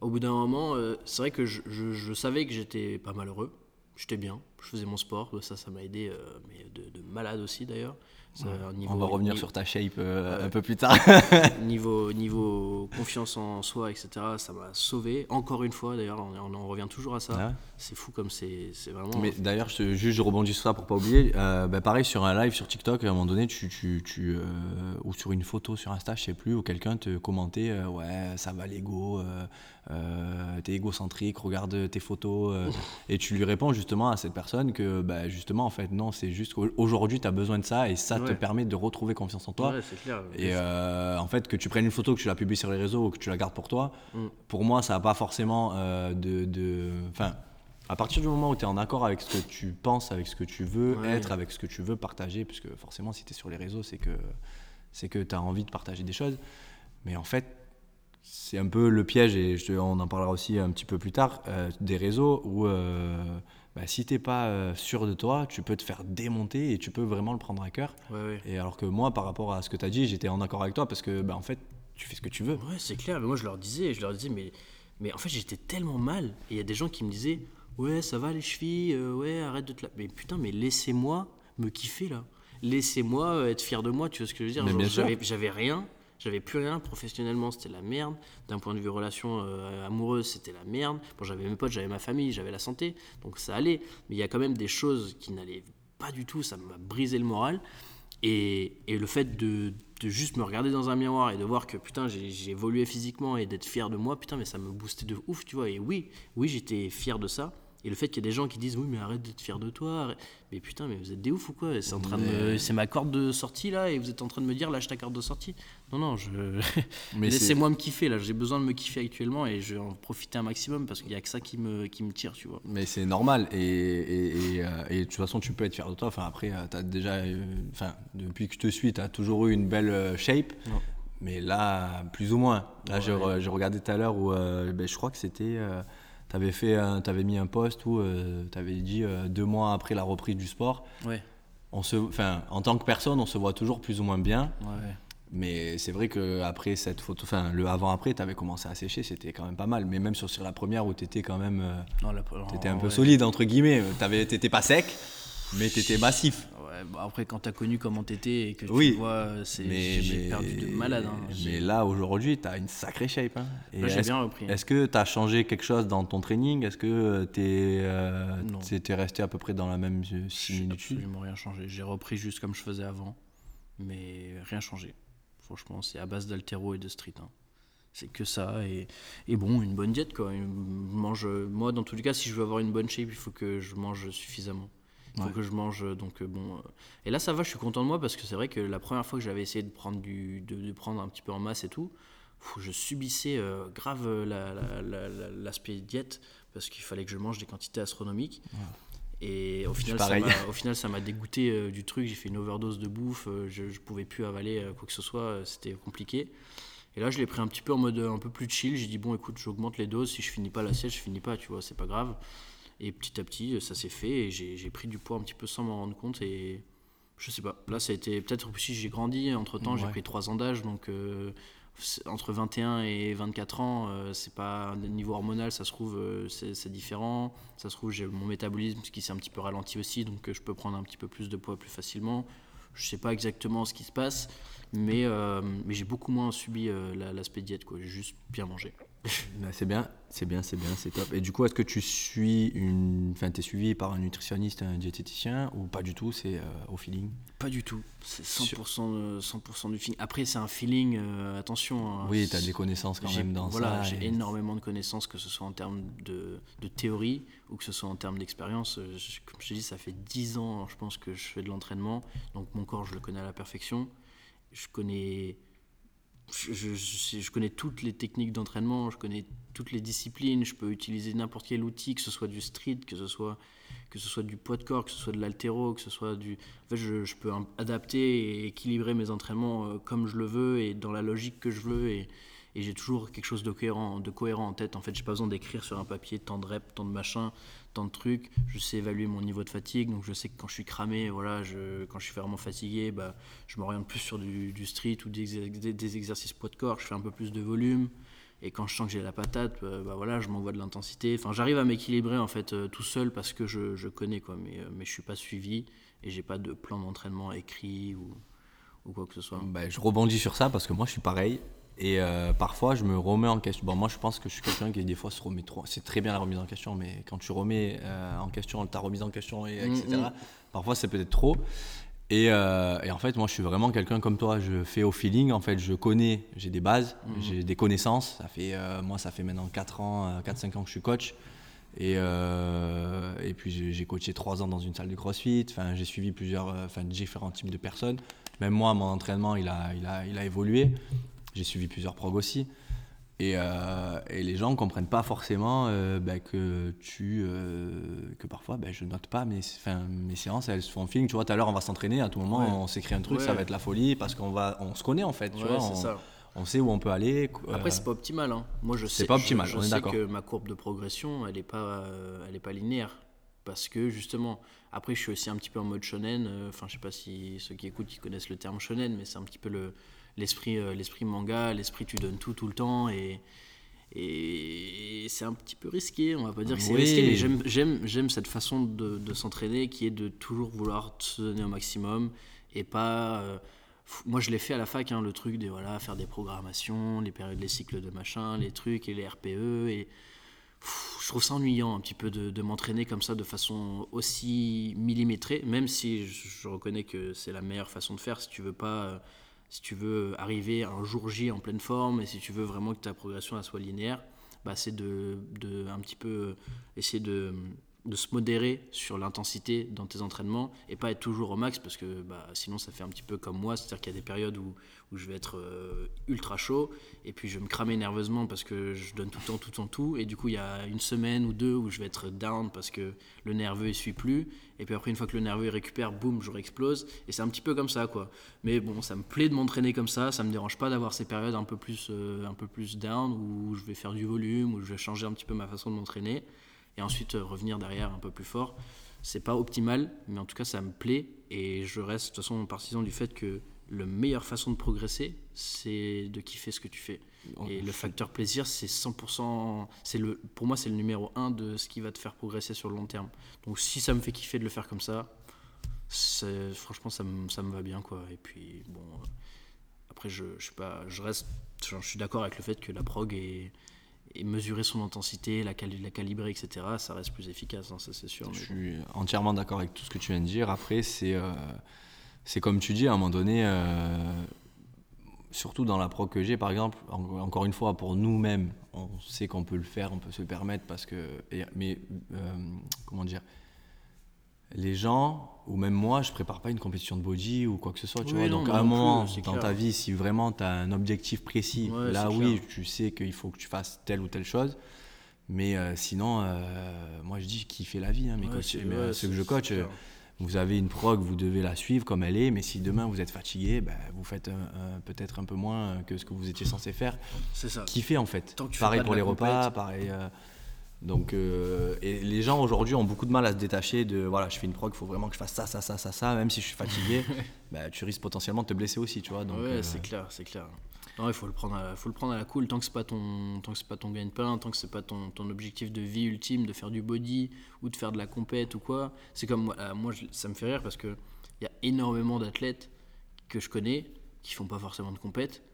au bout d'un moment, euh, c'est vrai que je, je- je savais que j'étais pas malheureux. J'étais bien, je faisais mon sport, ça, ça m'a aidé, euh, mais de, de malade aussi d'ailleurs. Ça, un niveau- on va revenir ni- sur ta shape euh, Ouais. un peu plus tard. niveau, niveau confiance en soi, etc. Ça m'a sauvé. Encore une fois, d'ailleurs, on, on en revient toujours à ça. Ouais. C'est fou comme c'est c'est vraiment. Mais d'ailleurs, je, juste je rebondis sur ça pour pas oublier. Euh, bah, pareil, sur un live sur TikTok, à un moment donné, tu, tu, tu, euh, ou sur une photo sur Insta, je sais plus, où quelqu'un te commentait euh, Ouais, ça va l'ego, euh, euh, t'es égocentrique, regarde tes photos. euh. et tu lui réponds justement à cette personne que, bah, justement, en fait, non, c'est juste qu'aujourd'hui, tu as besoin de ça et ça te permet de retrouver confiance en toi. Clair. Et euh, en fait, que tu prennes une photo, que tu la publies sur les réseaux ou que tu la gardes pour toi, Mm. pour moi, ça n'a pas forcément euh, de. Enfin, à partir du moment où tu es en accord avec ce que tu penses, avec ce que tu veux Ouais. être, avec ce que tu veux partager, puisque forcément, si tu es sur les réseaux, c'est que c'est que tu as envie de partager des choses. Mais en fait, c'est un peu le piège, et je on en parlera aussi un petit peu plus tard, euh, des réseaux où bah, si tu n'es pas euh, sûr de toi, tu peux te faire démonter et tu peux vraiment le prendre à cœur. Ouais, ouais. Et alors que moi, par rapport à ce que tu as dit, j'étais en accord avec toi parce que, bah, en fait, tu fais ce que tu veux. Ouais, c'est clair. Mais moi, je leur disais, je leur disais, mais, mais en fait, j'étais tellement mal. Et il y a des gens qui me disaient, ouais, ça va les chevilles, euh, ouais, arrête de te la. Mais putain, mais laissez-moi me kiffer là. Laissez-moi euh, être fier de moi, tu vois ce que je veux dire? J'avais rien. J'avais plus rien professionnellement, c'était la merde. D'un point de vue relation euh, amoureuse, c'était la merde. Bon, j'avais mes potes, j'avais ma famille, j'avais la santé, donc ça allait. Mais il y a quand même des choses qui n'allaient pas du tout, ça m'a brisé le moral. Et, et le fait de, juste me regarder dans un miroir et de voir que putain j'ai évolué physiquement et d'être fier de moi, putain mais ça me boostait de ouf, tu vois. Et oui, oui j'étais fier de ça. Et le fait qu'il y ait des gens qui disent oui mais arrête d'être fier de toi, mais putain mais vous êtes des ouf ou quoi? C'est en train de c'est ma corde de sortie là et vous êtes en train de me dire lâche ta corde de sortie. Non non, je laissez-moi me kiffer là. J'ai besoin de me kiffer actuellement et je vais en profiter un maximum parce qu'il y a que ça qui me qui me tire, tu vois. Mais c'est normal. Et, et, et, euh, et de toute façon, tu peux être fier de toi. Enfin, après, tu as déjà. euh, Enfin, depuis que je te suis, tu as toujours eu une belle euh, shape. Non. Mais là, plus ou moins. Là, Ouais. j'ai re- j'ai regardé tout à l'heure où euh, ben, je crois que c'était. Tu avais, t'avais mis un post où tu avais dit euh, deux mois après la reprise du sport. Ouais. On se, enfin, en tant que personne, on se voit toujours plus ou moins bien. Ouais. Mais c'est vrai que après cette photo, enfin le avant-après, tu avais commencé à sécher, c'était quand même pas mal. Mais même sur, sur la première où tu étais quand même. euh, Non, la- T'étais un non, peu ouais. solide entre guillemets. T'avais- T'étais pas sec, mais t'étais massif. Ouais, bon, après, quand t'as connu comment t'étais et que Oui. tu vois, euh, c'est, Mais, j'ai perdu de malade. hein. Mais là aujourd'hui, t'as une sacrée shape. hein. J'ai bien repris. est-ce que t'as changé quelque chose dans ton training? Est-ce que t'es euh, t'es- t'es resté à peu près dans la même J'ai similitude? absolument rien changé. J'ai repris juste comme je faisais avant, mais rien changé. Franchement, c'est à base d'altéro et de street. hein. C'est que ça. Et, et bon, une bonne diète, quoi. Mange, moi, dans tous les cas, si je veux avoir une bonne shape, il faut que je mange suffisamment. Il faut Ouais. que je mange. Donc, euh, bon. euh, Et là, ça va, je suis content de moi parce que c'est vrai que la première fois que j'avais essayé de prendre, du, de, de prendre un petit peu en masse et tout, je subissais euh, grave euh, la- la- la- la- l'aspect diète parce qu'il fallait que je mange des quantités astronomiques. Et au final, ça au final, ça m'a dégoûté euh, du truc. J'ai fait une overdose de bouffe. euh, je, je pouvais plus avaler euh, quoi que ce soit. euh, C'était compliqué. Et là, je l'ai pris un petit peu en mode euh, un peu plus chill. J'ai dit, bon, écoute, j'augmente les doses. Si je finis pas l'assiette, je finis pas, tu vois, c'est pas grave. Et petit à petit, ça s'est fait. Et j'ai pris du poids un petit peu sans m'en rendre compte. Et je sais pas. Là, ça a été peut-être aussi j'ai grandi. Entre temps, j'ai pris 3 ans d'âge. Donc, euh, entre 21 et 24 ans, euh, c'est pas un niveau hormonal, ça se trouve, euh, c'est différent. Ça se trouve, j'ai mon métabolisme qui s'est un petit peu ralenti aussi. Donc, je peux prendre un petit peu plus de poids plus facilement. je sais pas exactement ce qui se passe, mais, mais j'ai beaucoup moins subi la- l'aspect diète. J'ai juste bien mangé. Bah, c'est bien, c'est bien, c'est bien, c'est top. Et du coup, est-ce que tu suis une. Enfin, t'es suivi par un nutritionniste, un diététicien ou pas du tout C'est euh, au feeling? Pas du tout. C'est 100%, de- 100% du feeling. Après, c'est un feeling, euh, attention. hein, Oui, t'as des connaissances quand J'ai- même dans voilà, ça. j'ai et- énormément de connaissances, que ce soit en termes de, de théorie ou que ce soit en termes d'expérience. Euh, je- Comme je te dis, ça fait 10 ans, je pense, que je fais de l'entraînement. Donc mon corps, je le connais à la perfection. Je connais, je, connais toutes les techniques d'entraînement, je connais toutes les disciplines. Je peux utiliser n'importe quel outil, que ce soit du street, que ce soit, que ce soit du poids de corps, que ce soit de l'altéro, que ce soit du... En fait, je, peux adapter et équilibrer mes entraînements euh, comme je le veux et dans la logique que je veux. Et, et j'ai toujours quelque chose de cohérent, de cohérent en tête. En fait, j'ai pas besoin d'écrire sur un papier tant de reps, tant de machins, tant de trucs. Je sais évaluer mon niveau de fatigue, donc je sais que quand je suis cramé, voilà, quand je suis vraiment fatigué, bah, je m'oriente plus sur du, street ou des exercices poids de corps. Je fais un peu plus de volume. Et quand je sens que j'ai la patate, bah, bah voilà, je m'envoie de l'intensité. Enfin, j'arrive à m'équilibrer en fait euh, tout seul parce que je, je connais quoi, mais, euh, mais je suis pas suivi et j'ai pas de plan d'entraînement écrit ou, ou quoi que ce soit. Bah, je rebondis sur ça parce que moi je suis pareil. Et euh, parfois je me remets en question. Bon, moi je pense que je suis quelqu'un qui des fois se remet trop. C'est très bien la remise en question, mais quand tu remets euh, en question ta remise en question, et, Mm, etc., mm. parfois c'est peut-être trop. Et, euh, et en fait, moi je suis vraiment quelqu'un comme toi. Je fais au feeling. En fait, je connais, j'ai des bases, Mm. j'ai des connaissances. Ça fait, moi ça fait maintenant 4 ans, 4-5 ans que je suis coach. Et, et puis j'ai coaché 3 ans dans une salle de crossfit. Enfin, j'ai suivi plusieurs, enfin, différents types de personnes. Même moi, mon entraînement, il a, il a, il a évolué. J'ai suivi plusieurs prog aussi. Et, euh, et les gens ne comprennent pas forcément euh, bah, que tu euh, que parfois bah, je note pas mes, mes séances elles se font en feeling tu vois tout à l'heure on va s'entraîner à tout moment Ouais. on s'écrit un truc ça va être la folie parce qu'on va on se connaît en fait tu Ouais, vois on, ça. on sait où on peut aller Après, c'est pas optimal. Hein. Moi, je sais, pas je- optimal, je, on est sais que ma courbe de progression, elle est pas, euh, elle est pas linéaire. Parce que justement, après, je suis aussi un petit peu en mode shonen. Enfin, je sais pas si ceux qui écoutent ils connaissent le terme shonen, mais c'est un petit peu le l'esprit, euh, l'esprit manga, l'esprit tu donnes tout tout le temps et et c'est un petit peu risqué. On va pas dire que c'est Oui. risqué, mais j'aime, j'aime, j'aime cette façon de, de s'entraîner qui est de toujours vouloir se donner au maximum et pas. euh, moi, je l'ai fait à la fac, hein, le truc de voilà, faire des programmations, les périodes, les cycles de machin, les trucs et les RPE. Et pff, je trouve ça ennuyant un petit peu de, de m'entraîner comme ça de façon aussi millimétrée, même si je, je reconnais que c'est la meilleure façon de faire si tu veux pas. euh, si tu veux arriver un jour J en pleine forme et si tu veux vraiment que ta progression soit linéaire, bah, c'est de, de un petit peu essayer de, de se modérer sur l'intensité dans tes entraînements et pas être toujours au max parce que bah, sinon ça fait un petit peu comme moi, c'est-à-dire qu'il y a des périodes où, où je vais être euh, ultra chaud et puis je vais me cramer nerveusement parce que je donne tout le temps, tout le temps, tout et du coup il y a une semaine ou deux où je vais être down parce que le nerveux il suit plus et puis après une fois que le nerveux il récupère, boum, je réexplose et c'est un petit peu comme ça quoi. Mais bon, ça me plaît de m'entraîner comme ça, ça me dérange pas d'avoir ces périodes un peu plus, euh, un peu plus down où je vais faire du volume, où je vais changer un petit peu ma façon de m'entraîner et ensuite euh, revenir derrière un peu plus fort. C'est pas optimal, mais en tout cas ça me plaît et je reste de toute façon partisan du fait que la meilleure façon de progresser, c'est de kiffer ce que tu fais. Et le facteur plaisir, c'est 100%, c'est le, pour moi c'est le numéro un de ce qui va te faire progresser sur le long terme. Donc si ça me fait kiffer de le faire comme ça, franchement ça me, ça me va bien quoi. Et puis bon, après je, je sais pas, je reste, je suis d'accord avec le fait que la prog est et mesurer son intensité, la, cali- la calibrer, etc., ça reste plus efficace, hein, ça c'est sûr. Je mais suis entièrement d'accord avec tout ce que tu viens de dire. Après, c'est euh, c'est comme tu dis, à un moment donné, euh, surtout dans la prog que j'ai, par exemple, en- encore une fois, pour nous-mêmes, on sait qu'on peut le faire, on peut se le permettre, parce que. et- mais, euh, comment dire les gens, ou même moi, je prépare pas une compétition de body ou quoi que ce soit, tu Oui, vois. non, Donc, à un moment dans clair. ta vie, si vraiment tu as un objectif précis, Ouais, là, oui, clair. tu sais qu'il faut que tu fasses telle ou telle chose. Mais euh, sinon, euh, moi je dis kiffer la vie. Hein, mes Ouais, coachs- mais, ouais, ceux que je coach, vous avez une prog, vous devez la suivre comme elle est. Mais si demain vous êtes fatigué, bah, vous faites peut-être un peu moins que ce que vous étiez censé faire. C'est ça. Kiffer en fait. Tant que pareil pour les repas, pareil. euh, donc, euh, et les gens aujourd'hui ont beaucoup de mal à se détacher de voilà, je fais une prog, il faut vraiment que je fasse ça, ça, ça, ça, ça, même si je suis fatigué, bah, tu risques potentiellement de te blesser aussi, tu vois. Donc, ouais, euh, c'est clair, c'est clair. Non, il faut le prendre, à, faut le prendre à la cool. Tant que c'est pas ton, tant que c'est pas ton gagne-pain, tant que c'est pas ton, ton objectif de vie ultime, de faire du body ou de faire de la compète ou quoi. C'est comme moi, moi ça me fait rire parce que il y a énormément d'athlètes que je connais qui font pas forcément de compète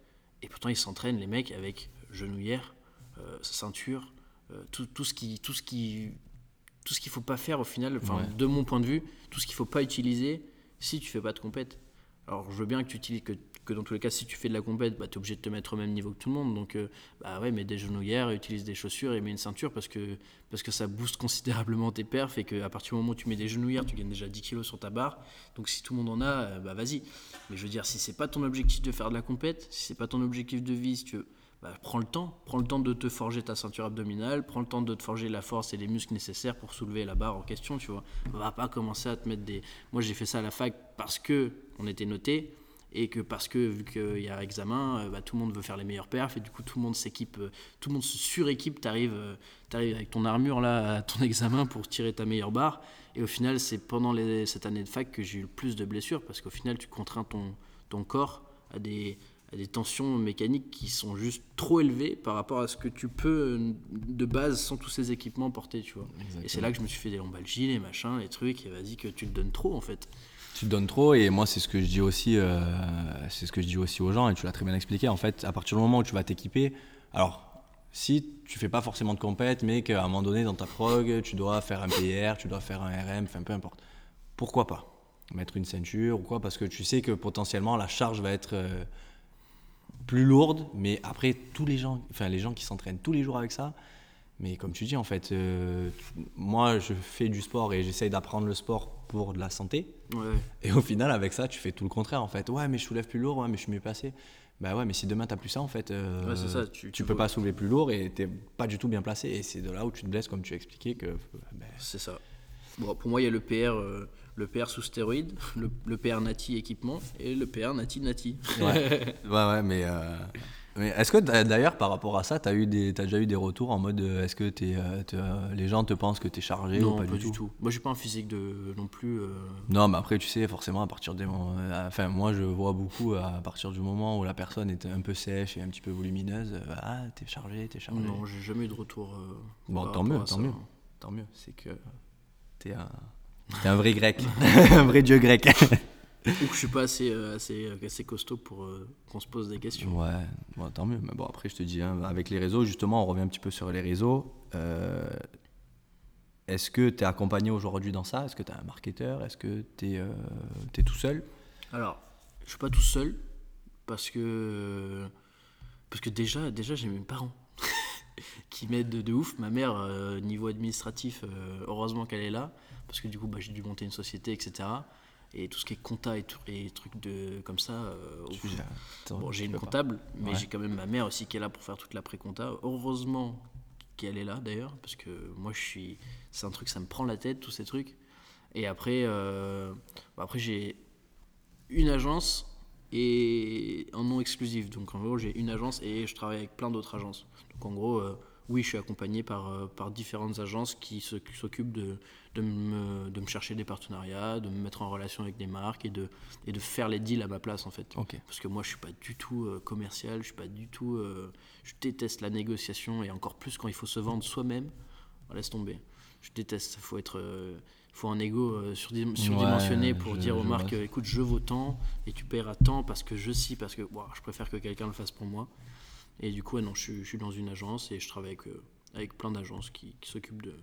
et pourtant ils s'entraînent les mecs avec genouillère, euh, ceinture, euh, tout, tout ce qui, tout ce qui, tout ce qu'il faut pas faire au final. Enfin, Ouais. de mon point de vue, tout ce qu'il faut pas utiliser si tu fais pas de compète. Alors, je veux bien que tu utilises, que, que dans tous les cas, si tu fais de la compète, bah, tu es obligé de te mettre au même niveau que tout le monde. Donc, euh, bah ouais, mets des genouillères, utilise des chaussures et mets une ceinture parce que, parce que ça booste considérablement tes perfs et qu'à partir du moment où tu mets des genouillères, tu gagnes déjà 10 kilos sur ta barre. Donc, si tout le monde en a, euh, bah vas-y. Mais je veux dire, si c'est pas ton objectif de faire de la compète, si c'est pas ton objectif de vie, tu bah, prends le temps. Prends le temps de te forger ta ceinture abdominale, prends le temps de te forger la force et les muscles nécessaires pour soulever la barre en question, tu vois. Va pas commencer à te mettre des. Moi, j'ai fait ça à la fac parce que on était noté et que parce que vu qu'il y a examen, euh, bah, tout le monde veut faire les meilleurs perfs et du coup tout le monde s'équipe, euh, tout le monde se suréquipe. T'arrives, euh, t'arrives avec ton armure là à ton examen pour tirer ta meilleure barre. Et au final, c'est pendant les- cette année de fac que j'ai eu le plus de blessures parce qu'au final, tu contrains ton, ton corps à des, à des tensions mécaniques qui sont juste trop élevées par rapport à ce que tu peux de base sans tous ces équipements porter, tu vois. Et c'est là que je me suis fait des lombalgies, les machins, les trucs, et vas-y que tu te donnes trop en fait. Tu te donnes trop et moi c'est ce que je dis aussi, euh, c'est ce que je dis aussi aux gens et tu l'as très bien expliqué. En fait, à partir du moment où tu vas t'équiper, alors si tu fais pas forcément de compète, mais qu'à un moment donné dans ta prog, tu dois faire un PR, tu dois faire un RM, enfin peu importe. Pourquoi pas mettre une ceinture ou quoi? Parce que tu sais que potentiellement la charge va être euh, plus lourde, mais après tous les gens, enfin les gens qui s'entraînent tous les jours avec ça. Mais comme tu dis, en fait, euh, moi je fais du sport et j'essaye d'apprendre le sport pour de la santé. Ouais. Et au final, avec ça, tu fais tout le contraire en fait. Ouais, mais je soulève plus lourd, ouais, mais je suis mieux placé. Bah ouais, mais si demain t'as plus ça en fait, euh, Ouais, c'est ça, tu, tu- tu peux vois. pas soulever plus lourd et t'es pas du tout bien placé. Et c'est de là où tu te blesses, comme tu as expliqué, que. ben, C'est ça. Bon, pour moi, il y a le PR, euh, le PR sous stéroïde, le, le PR Nati équipement et le PR Nati Nati. ouais, ouais, ouais, mais. euh, mais est-ce que d'a- d'ailleurs par rapport à ça, des, t'as déjà eu des retours en mode, euh, est-ce que t'es, euh, euh, les gens te pensent que t'es chargé non, ou pas, du tout, Moi, j'ai pas un physique de non plus. euh, Non, mais après, tu sais, forcément, à partir des moments. Enfin, moi, je vois beaucoup à partir du moment où la personne est un peu sèche et un petit peu volumineuse. ah, t'es chargé, t'es chargé. Non, j'ai jamais eu de retour. euh, Bon, tant mieux, tant mieux. Tant mieux, c'est que t'es un, t'es un vrai grec, un vrai dieu grec. Ou que je suis pas assez, euh, assez, euh, assez costaud pour euh, qu'on se pose des questions. ouais, bon, tant mieux. Mais bon, après, je te dis, hein, avec les réseaux, justement, on revient un petit peu sur les réseaux. euh, Est-ce que tu es accompagné aujourd'hui dans ça? Est-ce que tu as un marketeur? Est-ce que tu es, tout seul? Alors, je suis pas tout seul parce que parce que déjà déjà j'ai mes parents qui m'aident de, de ouf. Ma mère niveau administratif, heureusement qu'elle est là parce que du coup bah, j'ai dû monter une société etc. Et tout ce qui est compta et, trucs de comme ça. euh, Tu Bon, j'ai une pas. comptable, mais Ouais. j'ai quand même ma mère aussi qui est là pour faire toute la pré-compta. Heureusement qu'elle est là d'ailleurs, parce que moi je suis. C'est un truc, ça me prend la tête, tous ces trucs. Et après, euh, bah, après j'ai une agence et en nom exclusif. Donc en gros, j'ai une agence et je travaille avec plein d'autres agences. Donc en gros, euh, oui, je suis accompagné par, euh, par différentes agences qui s'occupent de, de, me, de me chercher des partenariats, de me mettre en relation avec des marques et de, et de faire les deals à ma place en fait. Parce que moi, je suis pas du tout euh, commercial, je suis pas du tout. euh, je déteste la négociation et encore plus quand il faut se vendre soi-même. Oh, laisse tomber. Je déteste. Il faut être. faut un ego surdim- surdimensionné pour je- dire aux marques écoute, je vaux tant et tu paieras tant parce que je sais, parce que ouah, je préfère que quelqu'un le fasse pour moi. Et du coup, ouais, non, je, suis- je suis dans une agence et je travaille avec, euh, avec plein d'agences qui, qui s'occupent de,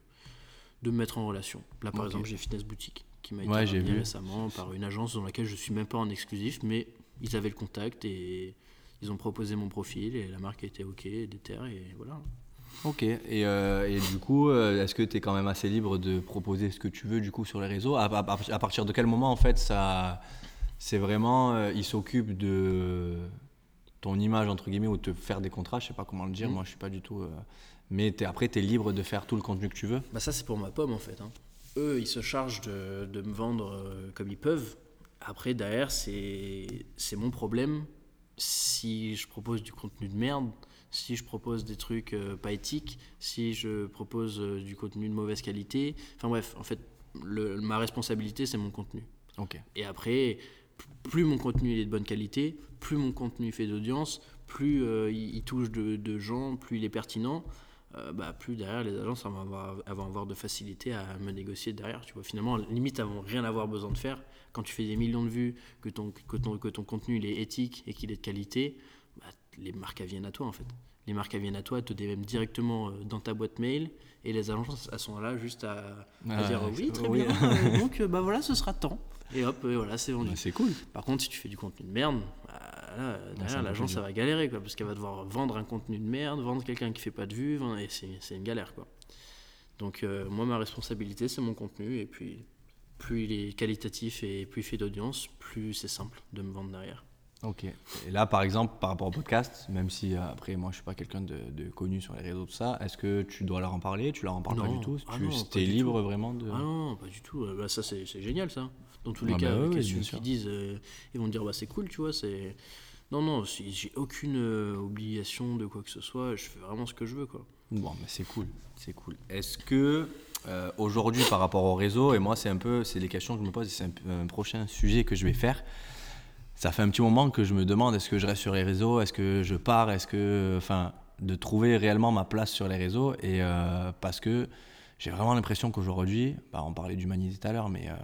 de me mettre en relation. Là, par exemple, j'ai Fitness Boutique qui m'a été Ouais, j'ai ramené récemment par une agence dans laquelle je suis même pas en exclusif, mais ils avaient le contact et ils ont proposé mon profil et la marque a été ok, déter et voilà. Ok, et, euh, et du coup, euh, est-ce que tu es quand même assez libre de proposer ce que tu veux du coup sur les réseaux? À, à- à partir de quel moment en fait ça, c'est vraiment, euh, ils s'occupent de ton image entre guillemets ou te faire des contrats, je sais pas comment le dire, Mhm. moi je suis pas du tout, euh, mais après tu es libre de faire tout le contenu que tu veux. Bah ça c'est pour ma pomme en fait. hein. Eux ils se chargent de, de me vendre euh, comme ils peuvent. Après derrière c'est c'est mon problème si je propose du contenu de merde, si je propose des trucs euh, pas éthiques, si je propose euh, du contenu de mauvaise qualité. Enfin bref, en fait le- ma responsabilité c'est mon contenu. Ok. Et après, plus mon contenu est de bonne qualité, plus mon contenu fait d'audience, plus euh, il, touche de, gens, plus il est pertinent, euh, bah, plus derrière les agences vont avoir, avoir de facilité à me négocier derrière. Tu vois, finalement, limite, elles vont rien avoir besoin de faire. Quand tu fais des millions de vues, que ton, que ton, que ton contenu est éthique et qu'il est de qualité, bah, les marques viennent à toi en fait. Les marques viennent à toi, te DM directement euh, dans ta boîte mail et les agences elles sont là juste à, Ah, dire ouais, oui, très oui. bien. euh, donc euh, bah voilà, ce sera tant. Et hop, euh, voilà, c'est vendu. C'est cool. Par contre, si tu fais du contenu de merde, bah, là, derrière, l'agence, ça va galérer, quoi, parce qu'elle va devoir vendre un contenu de merde, vendre quelqu'un qui fait pas de vues, et c'est c'est une galère, quoi. Donc, euh, moi, ma responsabilité, c'est mon contenu, et puis, plus il est qualitatif et plus il fait d'audience, plus c'est simple de me vendre derrière. Ok. Et là, par exemple, par rapport au podcast, même si euh, après, moi, je suis pas quelqu'un de, de connu sur les réseaux, tout ça, est-ce que tu dois leur en parler? Tu leur en parles pas du tout? Ah Tu non, es libre tout. vraiment de. Ah non, pas du tout. Euh, Bah, ça, c'est génial, ça. Dans tous les Ah cas, bah sûr. disent euh, Ils vont dire, bah, c'est cool, tu vois. c'est Non, non, j'ai aucune obligation de quoi que ce soit. Je fais vraiment ce que je veux, quoi. Bon, mais c'est cool, c'est cool. Est-ce que aujourd'hui, par rapport au réseau, et moi, c'est un peu, c'est les questions que je me pose, et c'est un prochain sujet que je vais faire. Ça fait un petit moment que je me demande est-ce que je reste sur les réseaux, est-ce que je pars, est-ce que, enfin, de trouver réellement ma place sur les réseaux, et euh, parce que j'ai vraiment l'impression qu'aujourd'hui, bah, on parlait d'humanité tout à l'heure, mais euh,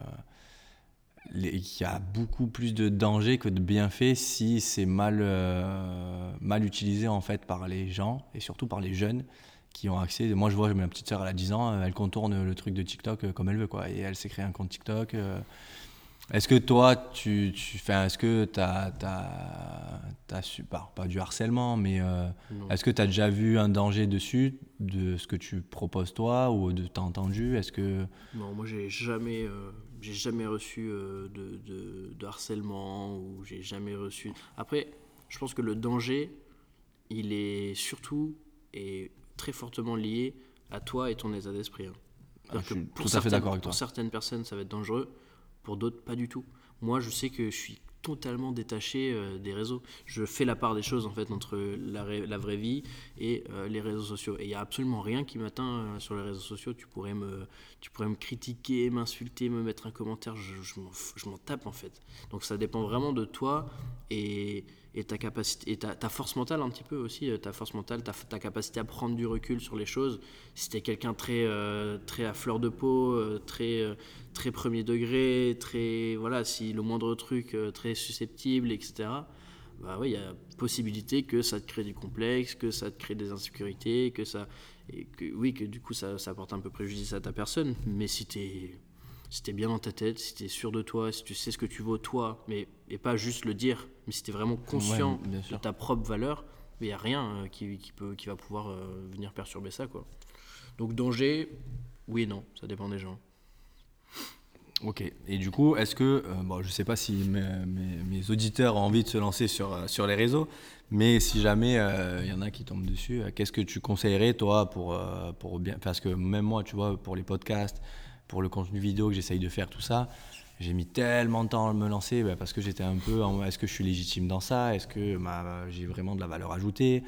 il y a beaucoup plus de dangers que de bienfaits si c'est mal, euh, mal utilisé en fait par les gens et surtout par les jeunes qui ont accès. Moi, je vois ma petite sœur, elle a 10 ans, elle contourne le truc de TikTok comme elle veut, quoi. Et elle s'est créé un compte TikTok. Est-ce que toi, tu, tu est-ce que tu as, su, pas, pas du harcèlement, mais euh, est-ce que tu as déjà vu un danger dessus de ce que tu proposes toi ou de t'as entendu Est-ce que Non, moi j'ai jamais, euh, j'ai jamais reçu euh, de, de- de harcèlement ou j'ai jamais reçu. Après, je pense que le danger, il est surtout et très fortement lié à toi et ton état d'esprit. hein. Ah, je suis tout à fait d'accord avec toi. Pour certaines personnes, ça va être dangereux. Pour d'autres, pas du tout. Moi, je sais que je suis totalement détaché euh, des réseaux. Je fais la part des choses en fait entre la, vraie vie et euh, les réseaux sociaux. Et il n'y a absolument rien qui m'atteint euh, sur les réseaux sociaux. Tu pourrais me, tu pourrais me critiquer, m'insulter, me mettre un commentaire. Je, je m'en tape en fait. Donc ça dépend vraiment de toi et, et ta capacité et ta, force mentale un petit peu aussi. euh, Ta force mentale, ta, capacité à prendre du recul sur les choses. Si t'es quelqu'un très, euh, très à fleur de peau, euh, très, très premier degré, très voilà, si le moindre truc très susceptible, etc. Bah oui, il y a possibilité que ça te crée du complexe, que ça te crée des insécurités, que ça et que oui, que du coup ça, ça apporte un peu préjudice à ta personne. Mais si t'es si t'es bien dans ta tête, si t'es sûr de toi, si tu sais ce que tu vaux toi, mais et pas juste le dire, mais si t'es vraiment conscient Ouais, de ta propre valeur, il n'y a rien euh, qui, qui peut, qui va pouvoir euh, venir perturber ça. Quoi. Donc danger, oui et non, ça dépend des gens. Ok. Et du coup, est-ce que, euh, bon, je sais pas si mes, mes- mes auditeurs ont envie de se lancer sur, sur les réseaux, mais si jamais il y en a qui tombent dessus, qu'est-ce que tu conseillerais toi pour, pour bien, parce que même moi, tu vois, pour les podcasts, pour le contenu vidéo que j'essaye de faire, tout ça, j'ai mis tellement de temps à me lancer bah, parce que j'étais un peu, en- est-ce que je suis légitime dans ça, est-ce que ma- j'ai vraiment de la valeur ajoutée?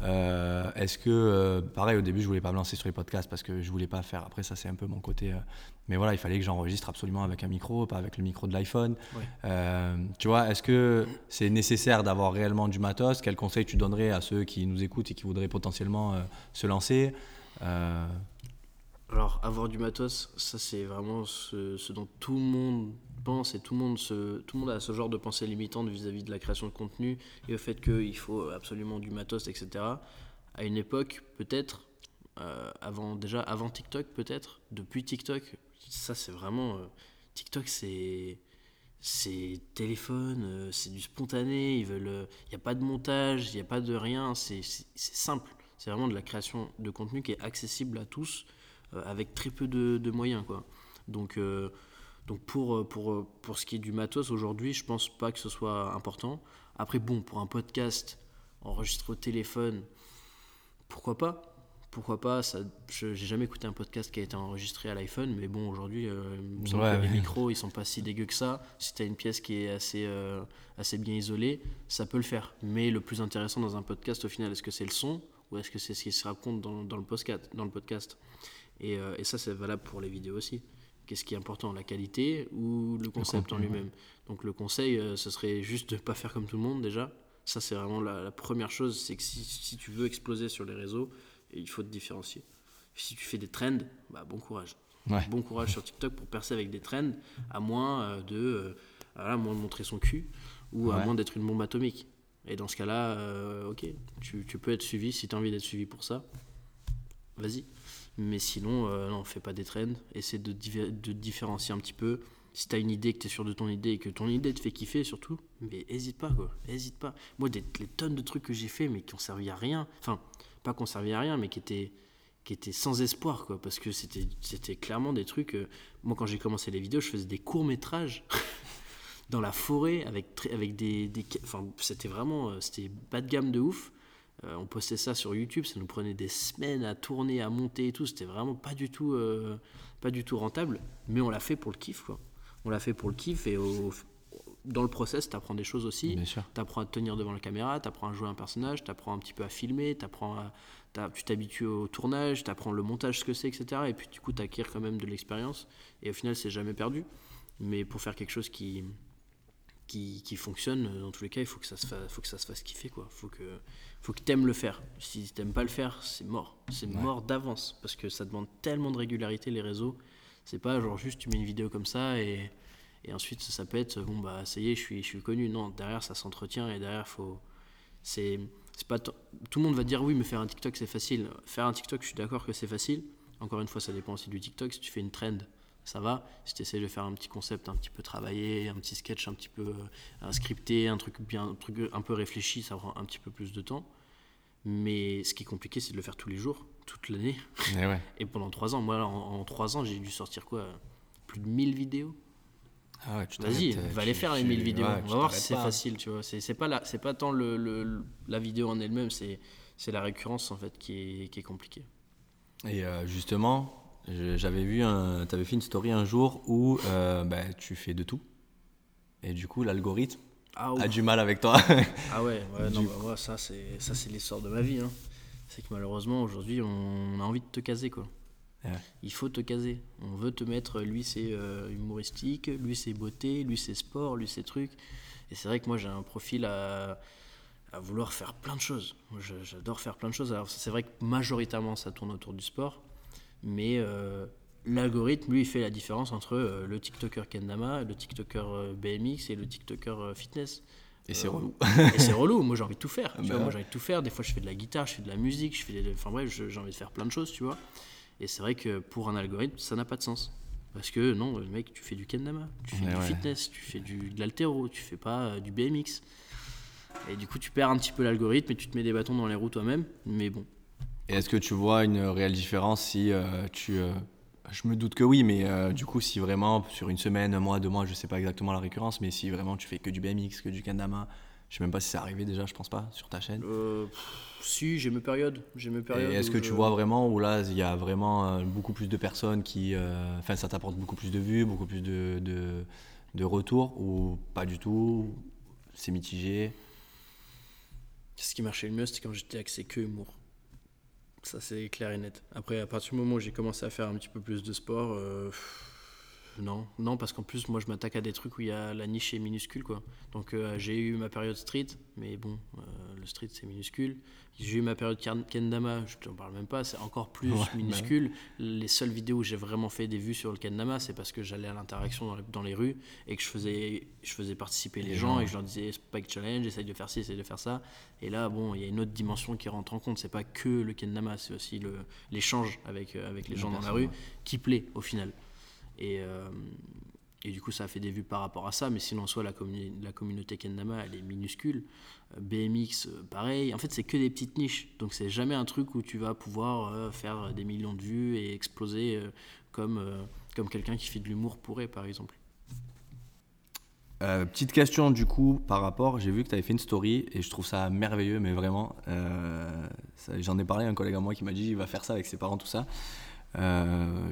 Euh, Est-ce que, euh, pareil, au début, je voulais pas me lancer sur les podcasts parce que je voulais pas faire. Après, ça, c'est un peu mon côté. euh, mais voilà, il fallait que j'enregistre absolument avec un micro, pas avec le micro de l'iPhone. Tu vois, est-ce que c'est nécessaire d'avoir réellement du matos? Quel conseil tu donnerais à ceux qui nous écoutent et qui voudraient potentiellement se lancer? Alors, avoir du matos, ça c'est vraiment ce, dont tout le monde pense et tout le monde, tout le monde a ce genre de pensée limitante vis-à-vis de la création de contenu et au fait qu'il faut absolument du matos, etc. À une époque, peut-être, euh, avant, déjà avant TikTok, peut-être, depuis TikTok, ça c'est vraiment. euh, TikTok c'est. C'est téléphone, euh, c'est du spontané. Il n'y a pas de montage, il n'y a pas de rien, c'est simple. C'est vraiment de la création de contenu qui est accessible à tous avec très peu de, de moyens quoi. Donc, euh, donc pour, euh, pour, euh, pour ce qui est du matos aujourd'hui, je pense pas que ce soit important. Après bon, pour un podcast enregistré au téléphone, pourquoi pas? Pourquoi pas? Ça, je, J'ai jamais écouté un podcast qui a été enregistré à l'iPhone, mais bon, aujourd'hui, euh, il me semble Ouais, que les ouais. micros, ils sont pas si dégueux que ça. Si tu as une pièce qui est assez, euh, assez bien isolée, ça peut le faire. Mais le plus intéressant dans un podcast, au final, est-ce que c'est le son ou est-ce que c'est ce qui se raconte dans, dans le podcast, dans le podcast? Et, euh, et ça, c'est valable pour les vidéos aussi. Qu'est-ce qui est important, la qualité ou le concept en lui-même? Donc le conseil, euh, ce serait juste de ne pas faire comme tout le monde déjà. Ça, c'est vraiment la, la première chose, c'est que si, si tu veux exploser sur les réseaux, il faut te différencier. Si tu fais des trends, bah, bon courage. Ouais. Bon courage sur TikTok pour percer avec des trends, à moins euh, de, voilà, à moins de montrer son cul ou à moins d'être une bombe atomique. Et dans ce cas-là, euh, ok, tu, tu peux être suivi si tu as envie d'être suivi pour ça. Vas-y. Mais sinon, euh, non, fais pas des trends. Essaie de, de différencier un petit peu. Si tu as une idée, que tu es sûr de ton idée et que ton idée te fait kiffer surtout, mais hésite pas quoi, hésite pas. Moi, des, les tonnes de trucs que j'ai fait mais qui ont servi à rien, enfin, pas qui ont servi à rien, mais qui étaient, qui étaient sans espoir quoi, parce que c'était clairement des trucs. euh, moi, quand j'ai commencé les vidéos, je faisais des courts-métrages dans la forêt avec, avec des. enfin, c'était vraiment. euh, C'était bas de gamme de ouf. Euh, on postait ça sur YouTube, ça nous prenait des semaines à tourner, à monter et tout. C'était vraiment pas du tout, euh, pas du tout rentable, mais on l'a fait pour le kiff, quoi. On l'a fait pour le kiff et au- dans le process, tu apprends des choses aussi. Bien sûr. Tu apprends à te tenir devant la caméra, tu apprends à jouer un personnage, tu apprends un petit peu à filmer, t'apprends à- tu t'habitues au tournage, tu apprends le montage, ce que c'est, etc. Et puis du coup, tu acquiers quand même de l'expérience. Et au final, c'est jamais perdu. Mais pour faire quelque chose qui, qui, qui fonctionne, euh, dans tous les cas, il faut que ça se fasse, faut que ça se fasse kiffer. Quoi. Faut que, faut que tu aimes le faire. Si tu pas le faire, c'est mort. C'est mort d'avance. Parce que ça demande tellement de régularité, les réseaux. C'est pas genre juste tu mets une vidéo comme ça et, et ensuite ça pète. Bon, bah ça y est, je suis, je suis connu. Non, derrière ça s'entretient et derrière faut. C'est c'est pas t- tout le monde va dire oui mais faire un TikTok c'est facile faire un TikTok je suis d'accord que c'est facile encore une fois ça dépend aussi du TikTok si tu fais une trend ça va si tu essaies de faire un petit concept un petit peu travaillé un petit sketch un petit peu euh, un scripté un truc bien un truc un peu réfléchi ça prend un petit peu plus de temps mais ce qui est compliqué c'est de le faire tous les jours toute l'année Et ouais. et pendant trois ans moi en, en trois ans j'ai dû sortir quoi plus de 1000 vidéos Ah ouais, Vas-y, euh, va les faire les tu- 1000 vidéos. ouais, on va voir si c'est facile, tu vois. C'est c'est pas, la, c'est pas tant le, la vidéo en elle-même, c'est c'est la récurrence en fait qui est, qui est compliquée. Et euh, justement, j'avais vu, un, t'avais fait une story un jour où euh, bah, tu fais de tout. Et du coup, l'algorithme Ah, a du mal avec toi. Ah ouais, ouais non, bah, moi, ça c'est l'histoire de ma vie. hein. C'est que malheureusement aujourd'hui on a envie de te caser quoi. Ouais. Il faut te caser. On veut te mettre, lui c'est euh, humoristique, lui c'est beauté, lui c'est sport, lui c'est truc. Et c'est vrai que moi j'ai un profil à, à vouloir faire plein de choses. J'adore faire plein de choses. Alors c'est vrai que majoritairement ça tourne autour du sport, mais euh, l'algorithme lui fait la différence entre euh, le TikToker Kendama, le TikToker euh, BMX et le TikToker fitness. Et c'est relou. et c'est relou, moi j'ai envie de tout faire. tu Bah vois, moi j'ai envie de tout faire. Des fois je fais de la guitare, je fais de la musique, je fais des... Enfin bref, j'ai envie de faire plein de choses, tu vois. Et c'est vrai que pour un algorithme, ça n'a pas de sens. Parce que non, le mec, tu fais du kendama, tu fais du ouais. fitness, tu fais du, de l'altéro, tu fais pas euh, du BMX. Et du coup, tu perds un petit peu l'algorithme et tu te mets des bâtons dans les roues toi-même. Mais bon, Et est-ce que tu vois une réelle différence si euh, tu. euh, je me doute que oui, mais euh, du coup, si vraiment sur une semaine, un mois, deux mois, je sais pas exactement la récurrence, mais si vraiment tu fais que du BMX, que du kendama, je sais même pas si c'est arrivé déjà, je pense pas, sur ta chaîne. pff, si, j'ai mes périodes. J'ai mes Et périodes est-ce où que tu vois vraiment où là, il y a vraiment beaucoup plus de personnes qui. Enfin, ça t'apporte beaucoup plus de vues, beaucoup plus de, de, de retours, ou pas du tout C'est mitigé? Ce qui marchait le mieux, c'était quand j'étais axé que humour. Ça, c'est clair et net. Après, à partir du moment où j'ai commencé à faire un petit peu plus de sport, euh, non. Non, parce qu'en plus, moi, je m'attaque à des trucs où il y a la niche est minuscule, quoi. Donc, euh, j'ai eu ma période street, mais bon, euh, le street, c'est minuscule. J'ai eu ma période ken- kendama, je t'en parle même pas, c'est encore plus Ouais, minuscule. Les seules vidéos où j'ai vraiment fait des vues sur le kendama, c'est parce que j'allais à l'interaction dans, les- dans les rues et que je faisais, je faisais participer les, Les gens gens, et que je leur disais Spike Challenge, essaye de faire ci, essaye de faire ça. Et là, bon, il y a une autre dimension qui rentre en compte. C'est pas que le kendama, c'est aussi l'échange avec, euh, avec les gens dans la rue ouais. qui plaît au final. Et, euh, et du coup, ça a fait des vues par rapport à ça. Mais sinon, en soi, la, communauté kendama, elle est minuscule. Euh, BMX, euh, pareil. En fait, c'est que des petites niches. Donc, c'est jamais un truc où tu vas pouvoir faire des millions de vues et exploser comme, comme quelqu'un qui fait de l'humour pourrait, par exemple. Petite question du coup par rapport, j'ai vu que tu avais fait une story et je trouve ça merveilleux, mais vraiment, j'en ai parlé à un collègue à moi qui m'a dit il va faire ça avec ses parents, tout ça.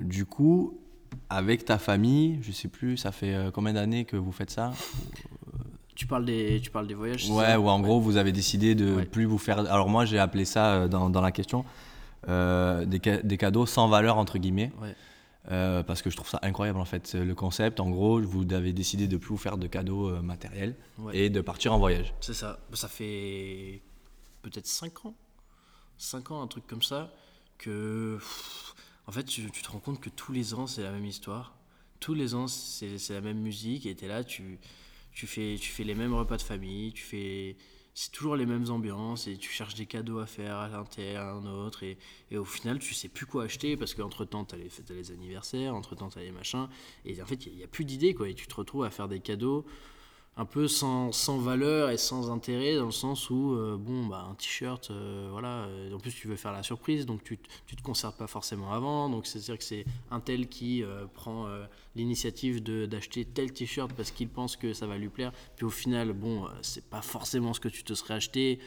Du coup, avec ta famille, je sais plus, ça fait euh, combien d'années que vous faites ça? Tu parles des, tu parles des voyages Ouais, ou en gros vous avez décidé de Ouais. plus vous faire. Alors moi j'ai appelé ça euh, dans, dans la question euh, des, ca- des cadeaux sans valeur entre guillemets. Ouais. euh, parce que je trouve ça incroyable en fait. Le concept, en gros, vous avez décidé de plus vous faire de cadeaux euh, matériels et de partir en voyage. C'est ça. Ça fait peut-être 5 ans. 5 ans, un truc comme ça. Que. pff, En fait, tu, tu te rends compte que tous les ans, c'est la même histoire. Tous les ans, c'est la même musique. Et t'es là, tu, tu, fais, tu fais les mêmes repas de famille. Tu fais. C'est toujours les mêmes ambiances. Et tu cherches des cadeaux à faire à l'un à un autre. Et, au final, tu sais plus quoi acheter. Parce qu'entre-temps, les, t'as les anniversaires. Entre-temps, t'as les machins. Et en fait, il n'y a, plus d'idées. Et tu te retrouves à faire des cadeaux un peu sans, sans valeur et sans intérêt dans le sens où euh, bon bah un t-shirt euh, voilà euh, en plus tu veux faire la surprise donc tu, tu te concertes pas forcément avant donc c'est à dire que c'est un tel qui prend l'initiative d'acheter tel t-shirt parce qu'il pense que ça va lui plaire puis au final bon c'est pas forcément ce que tu te serais acheté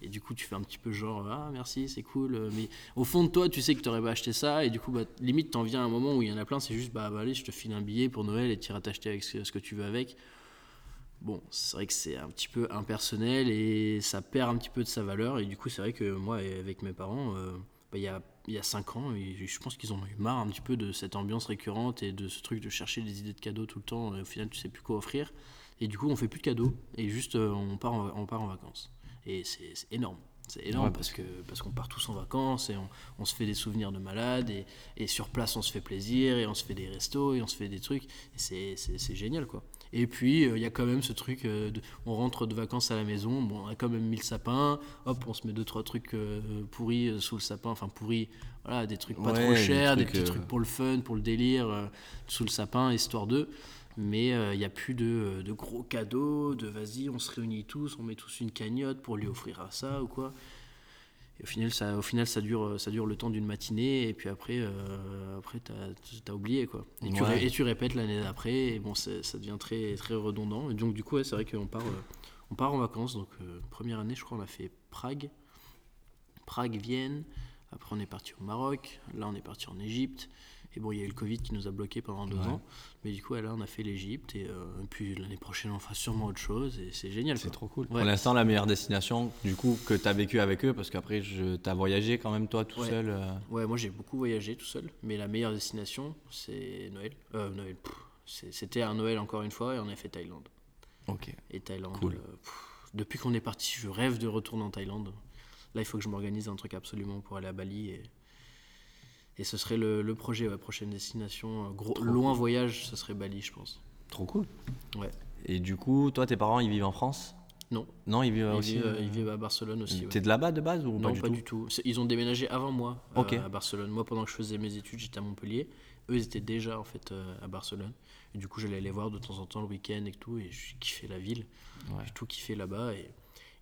et du coup tu fais un petit peu genre ah merci c'est cool mais au fond de toi tu sais que tu aurais pas acheté ça et du coup bah, limite t'en viens à un moment où il y en a plein c'est juste bah, bah, allez je te file un billet pour Noël et tu iras t'acheter avec ce que tu veux avec Bon, c'est vrai que c'est un petit peu impersonnel et ça perd un petit peu de sa valeur. Et du coup, c'est vrai que moi, et avec mes parents, euh, bah, il y, a, il y a 5 ans, et je pense qu'ils en ont eu marre un petit peu de cette ambiance récurrente et de ce truc de chercher des idées de cadeaux tout le temps. Et au final, tu sais plus quoi offrir. Et du coup, on fait plus de cadeaux et juste euh, on, part en, on part en vacances. Et c'est énorme. C'est énorme Ouais, parce que parce qu'on part tous en vacances et on, on se fait des souvenirs de malades et, et sur place on se fait plaisir et on se fait des restos et on se fait des trucs et c'est génial quoi. Et puis euh, il y a quand même ce truc, euh, de- on rentre de vacances à la maison, bon, on a quand même mis le sapin, hop on se met deux trois trucs euh, pourris euh, sous le sapin, enfin pourris, voilà des trucs pas Ouais, trop chers, des, trucs, petits euh, trucs pour le fun, pour le délire, euh, sous le sapin histoire d'eux. Mais euh, il n'y a plus de, de gros cadeaux, de vas-y, on se réunit tous, on met tous une cagnotte pour lui offrir à ça ou quoi. Et au final, ça, au final ça, dure, ça dure le temps d'une matinée, et puis après, euh, après t'as as oublié. Quoi. Et, tu, Ouais. ré- et tu répètes l'année d'après, et bon, ça devient très, très redondant. Et donc, du coup, ouais, c'est vrai qu'on part, euh, on part en vacances. Donc, euh, première année, je crois, on a fait Prague, Prague, Vienne. Après, on est parti au Maroc. Là, on est parti en Égypte. Et bon, il y a eu le Covid qui nous a bloqués pendant deux Ouais. ans. Mais du coup, là, on a fait l'Égypte. Et, euh, et puis, l'année prochaine, on fera sûrement autre chose. Et c'est génial. C'est quoi. trop cool. Ouais. Pour l'instant, la meilleure destination, du coup, que tu as vécu avec eux, parce qu'après, tu as voyagé quand même, toi, tout Ouais. seul. euh, Ouais, moi j'ai beaucoup voyagé tout seul, mais la meilleure destination c'est Noël. Euh, Noël, pff, c'est- c'était un Noël encore une fois et on a fait Thaïlande. Ok. Et Thaïlande, Cool. euh, pff, depuis qu'on est parti, je rêve de retourner en Thaïlande. Là, il faut que je m'organise un truc absolument pour aller à Bali et, et ce serait le, le projet, ouais, prochaine destination. euh, Gros, Trop loin cool. voyage, ce serait Bali, je pense. Trop cool. Ouais. Et du coup, toi, tes parents, ils vivent en France? Non, Non, ils vivent ils, aussi. vivent, euh, ils vivent à Barcelone aussi. ouais. T'es de là-bas de base ou Non, pas du tout C'est- Ils ont déménagé avant moi euh, à Barcelone. Moi, pendant que je faisais mes études, j'étais à Montpellier. Eux, ils étaient déjà en fait euh, à Barcelone. Et du coup, j'allais les voir de temps en temps le week-end et tout. Et j'ai kiffé la ville. Ouais. J'ai tout kiffé là-bas. Et,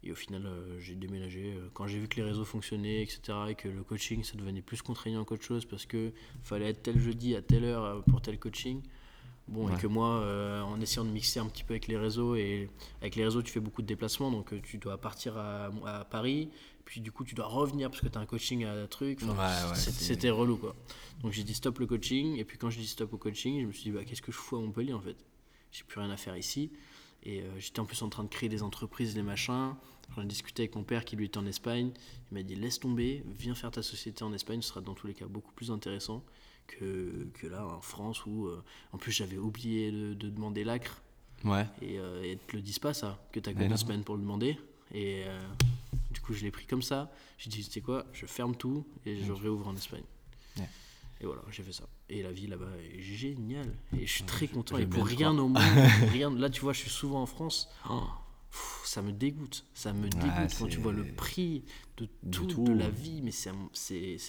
et au final, euh, j'ai déménagé. euh, quand j'ai vu que les réseaux fonctionnaient, etc., et que le coaching, ça devenait plus contraignant qu'autre chose parce que fallait être tel jeudi à telle heure euh, pour tel coaching. Bon, Ouais. et que moi, euh, en essayant de mixer un petit peu avec les réseaux, et avec les réseaux, tu fais beaucoup de déplacements, donc tu dois partir à, à Paris, puis du coup, tu dois revenir parce que tu as un coaching à un truc. Enfin, Ouais, ouais, c'est- c'est- C'était relou, quoi. Donc j'ai dit stop le coaching, et puis quand je dis stop au coaching, je me suis dit, bah, qu'est-ce que je fous à Montpellier en fait? J'ai plus rien à faire ici. Et euh, j'étais en plus en train de créer des entreprises, des machins. J'en ai discuté avec mon père qui lui était en Espagne. Il m'a dit laisse tomber, viens faire ta société en Espagne, ce sera dans tous les cas beaucoup plus intéressant que, que là en France où euh, en plus j'avais oublié de, de demander l'acre Ouais. et, euh, et te le disent pas ça, que t'as deux non. semaines pour le demander. Et euh, du coup je l'ai pris comme ça. J'ai dit tu sais quoi, je ferme tout et je réouvre en Espagne. Ouais. Et voilà, j'ai fait ça. Et la vie là-bas est géniale. Et je suis très content. Et pour rien au monde, rien, là tu vois, je suis souvent en France. Oh, pff, ça me dégoûte. Ça me dégoûte quand tu vois le prix de De tout, de, la vie. Mais c'est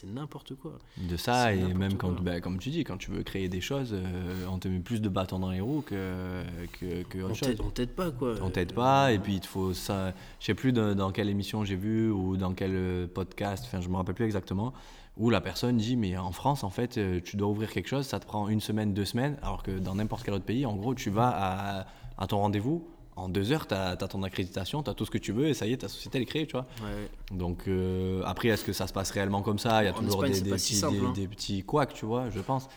n'importe quoi. De ça, et même quand, bah, comme tu dis, quand tu veux créer des choses, euh, on te met plus de bâtons dans les roues que, que, que On autre chose. t'aide on t'aide pas quoi. On t'aide Euh, pas, et puis il te faut ça. Je sais plus dans, dans quelle émission j'ai vu ou dans quel euh, podcast, enfin je me rappelle plus exactement, où la personne dit Mais en France, en fait, euh, tu dois ouvrir quelque chose, ça te prend une semaine, deux semaines, alors que dans n'importe quel autre pays, en gros, tu vas à, à ton rendez-vous, en deux heures, tu as, ton accréditation, tu as tout ce que tu veux, et ça y est, ta société elle est créée, tu vois. ouais. Donc euh, après, est-ce que ça se passe réellement comme ça? Il y a En toujours Espagne, des, des si simple, hein. des petits couacs, tu vois, je pense.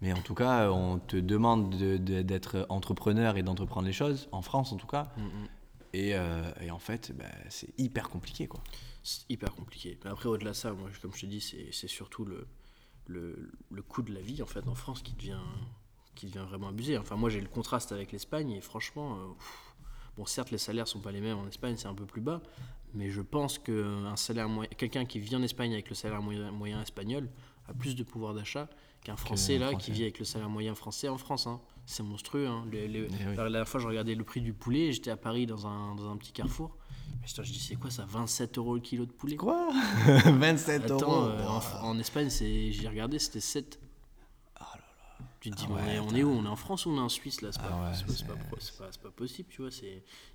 Mais en tout cas, on te demande de- de- d'être entrepreneur et d'entreprendre les choses, en France en tout cas. Mm, mm. Et, euh, et en fait, bah, c'est hyper compliqué, quoi. C'est hyper compliqué. Mais après, au-delà de ça, moi, comme je te dis, c'est surtout le, le, le coût de la vie en fait en France qui devient, qui devient vraiment abusé. Enfin, moi j'ai le contraste avec l'Espagne et franchement, euh, bon, certes les salaires sont pas les mêmes en Espagne, c'est un peu plus bas, mais je pense que un salaire moyen, quelqu'un qui vit en Espagne avec le salaire moyen, moyen espagnol a plus de pouvoir d'achat qu'un Français là Français. qui vit avec le salaire moyen français en France. hein. C'est monstrueux. hein. Les- les- Eh oui. La dernière fois, je regardais le prix du poulet. J'étais à Paris dans un, dans un petit carrefour. Mais putain, je dis, c'est quoi ça 27 euros le kilo de poulet? Quoi? 27 Attends, euros euh, en, en Espagne, j'ai regardé, c'était 7. Tu te dis, Ah mais ouais, on est où On est en France ou on est en Suisse là C'est pas, Ah ouais, c'est pas- c'est c'est- pas, pas- pas possible, tu vois.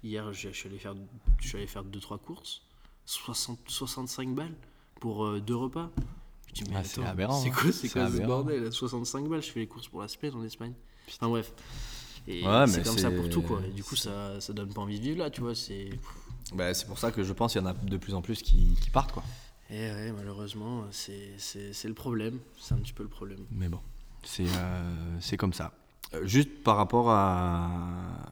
Hier, je, suis allé faire, je suis allé faire 2-3 courses. 60, 65 balles pour euh, deux repas. Je dis, mais Ah, c'est aberrant, c'est hein. quoi, c'est C'est quoi ce bordel 65 balles, je fais les courses pour la semaine en Espagne. Enfin bref. Et Ouais, c'est comme ça pour tout quoi. Et du coup, ça, ça donne pas envie de vivre là, tu vois. C'est. Bah, c'est pour ça que je pense qu'il y en a de plus en plus qui, qui partent, quoi. Et ouais, malheureusement, c'est, c'est, c'est le problème. C'est un petit peu le problème. Mais bon, c'est euh, comme ça. Euh, Juste par rapport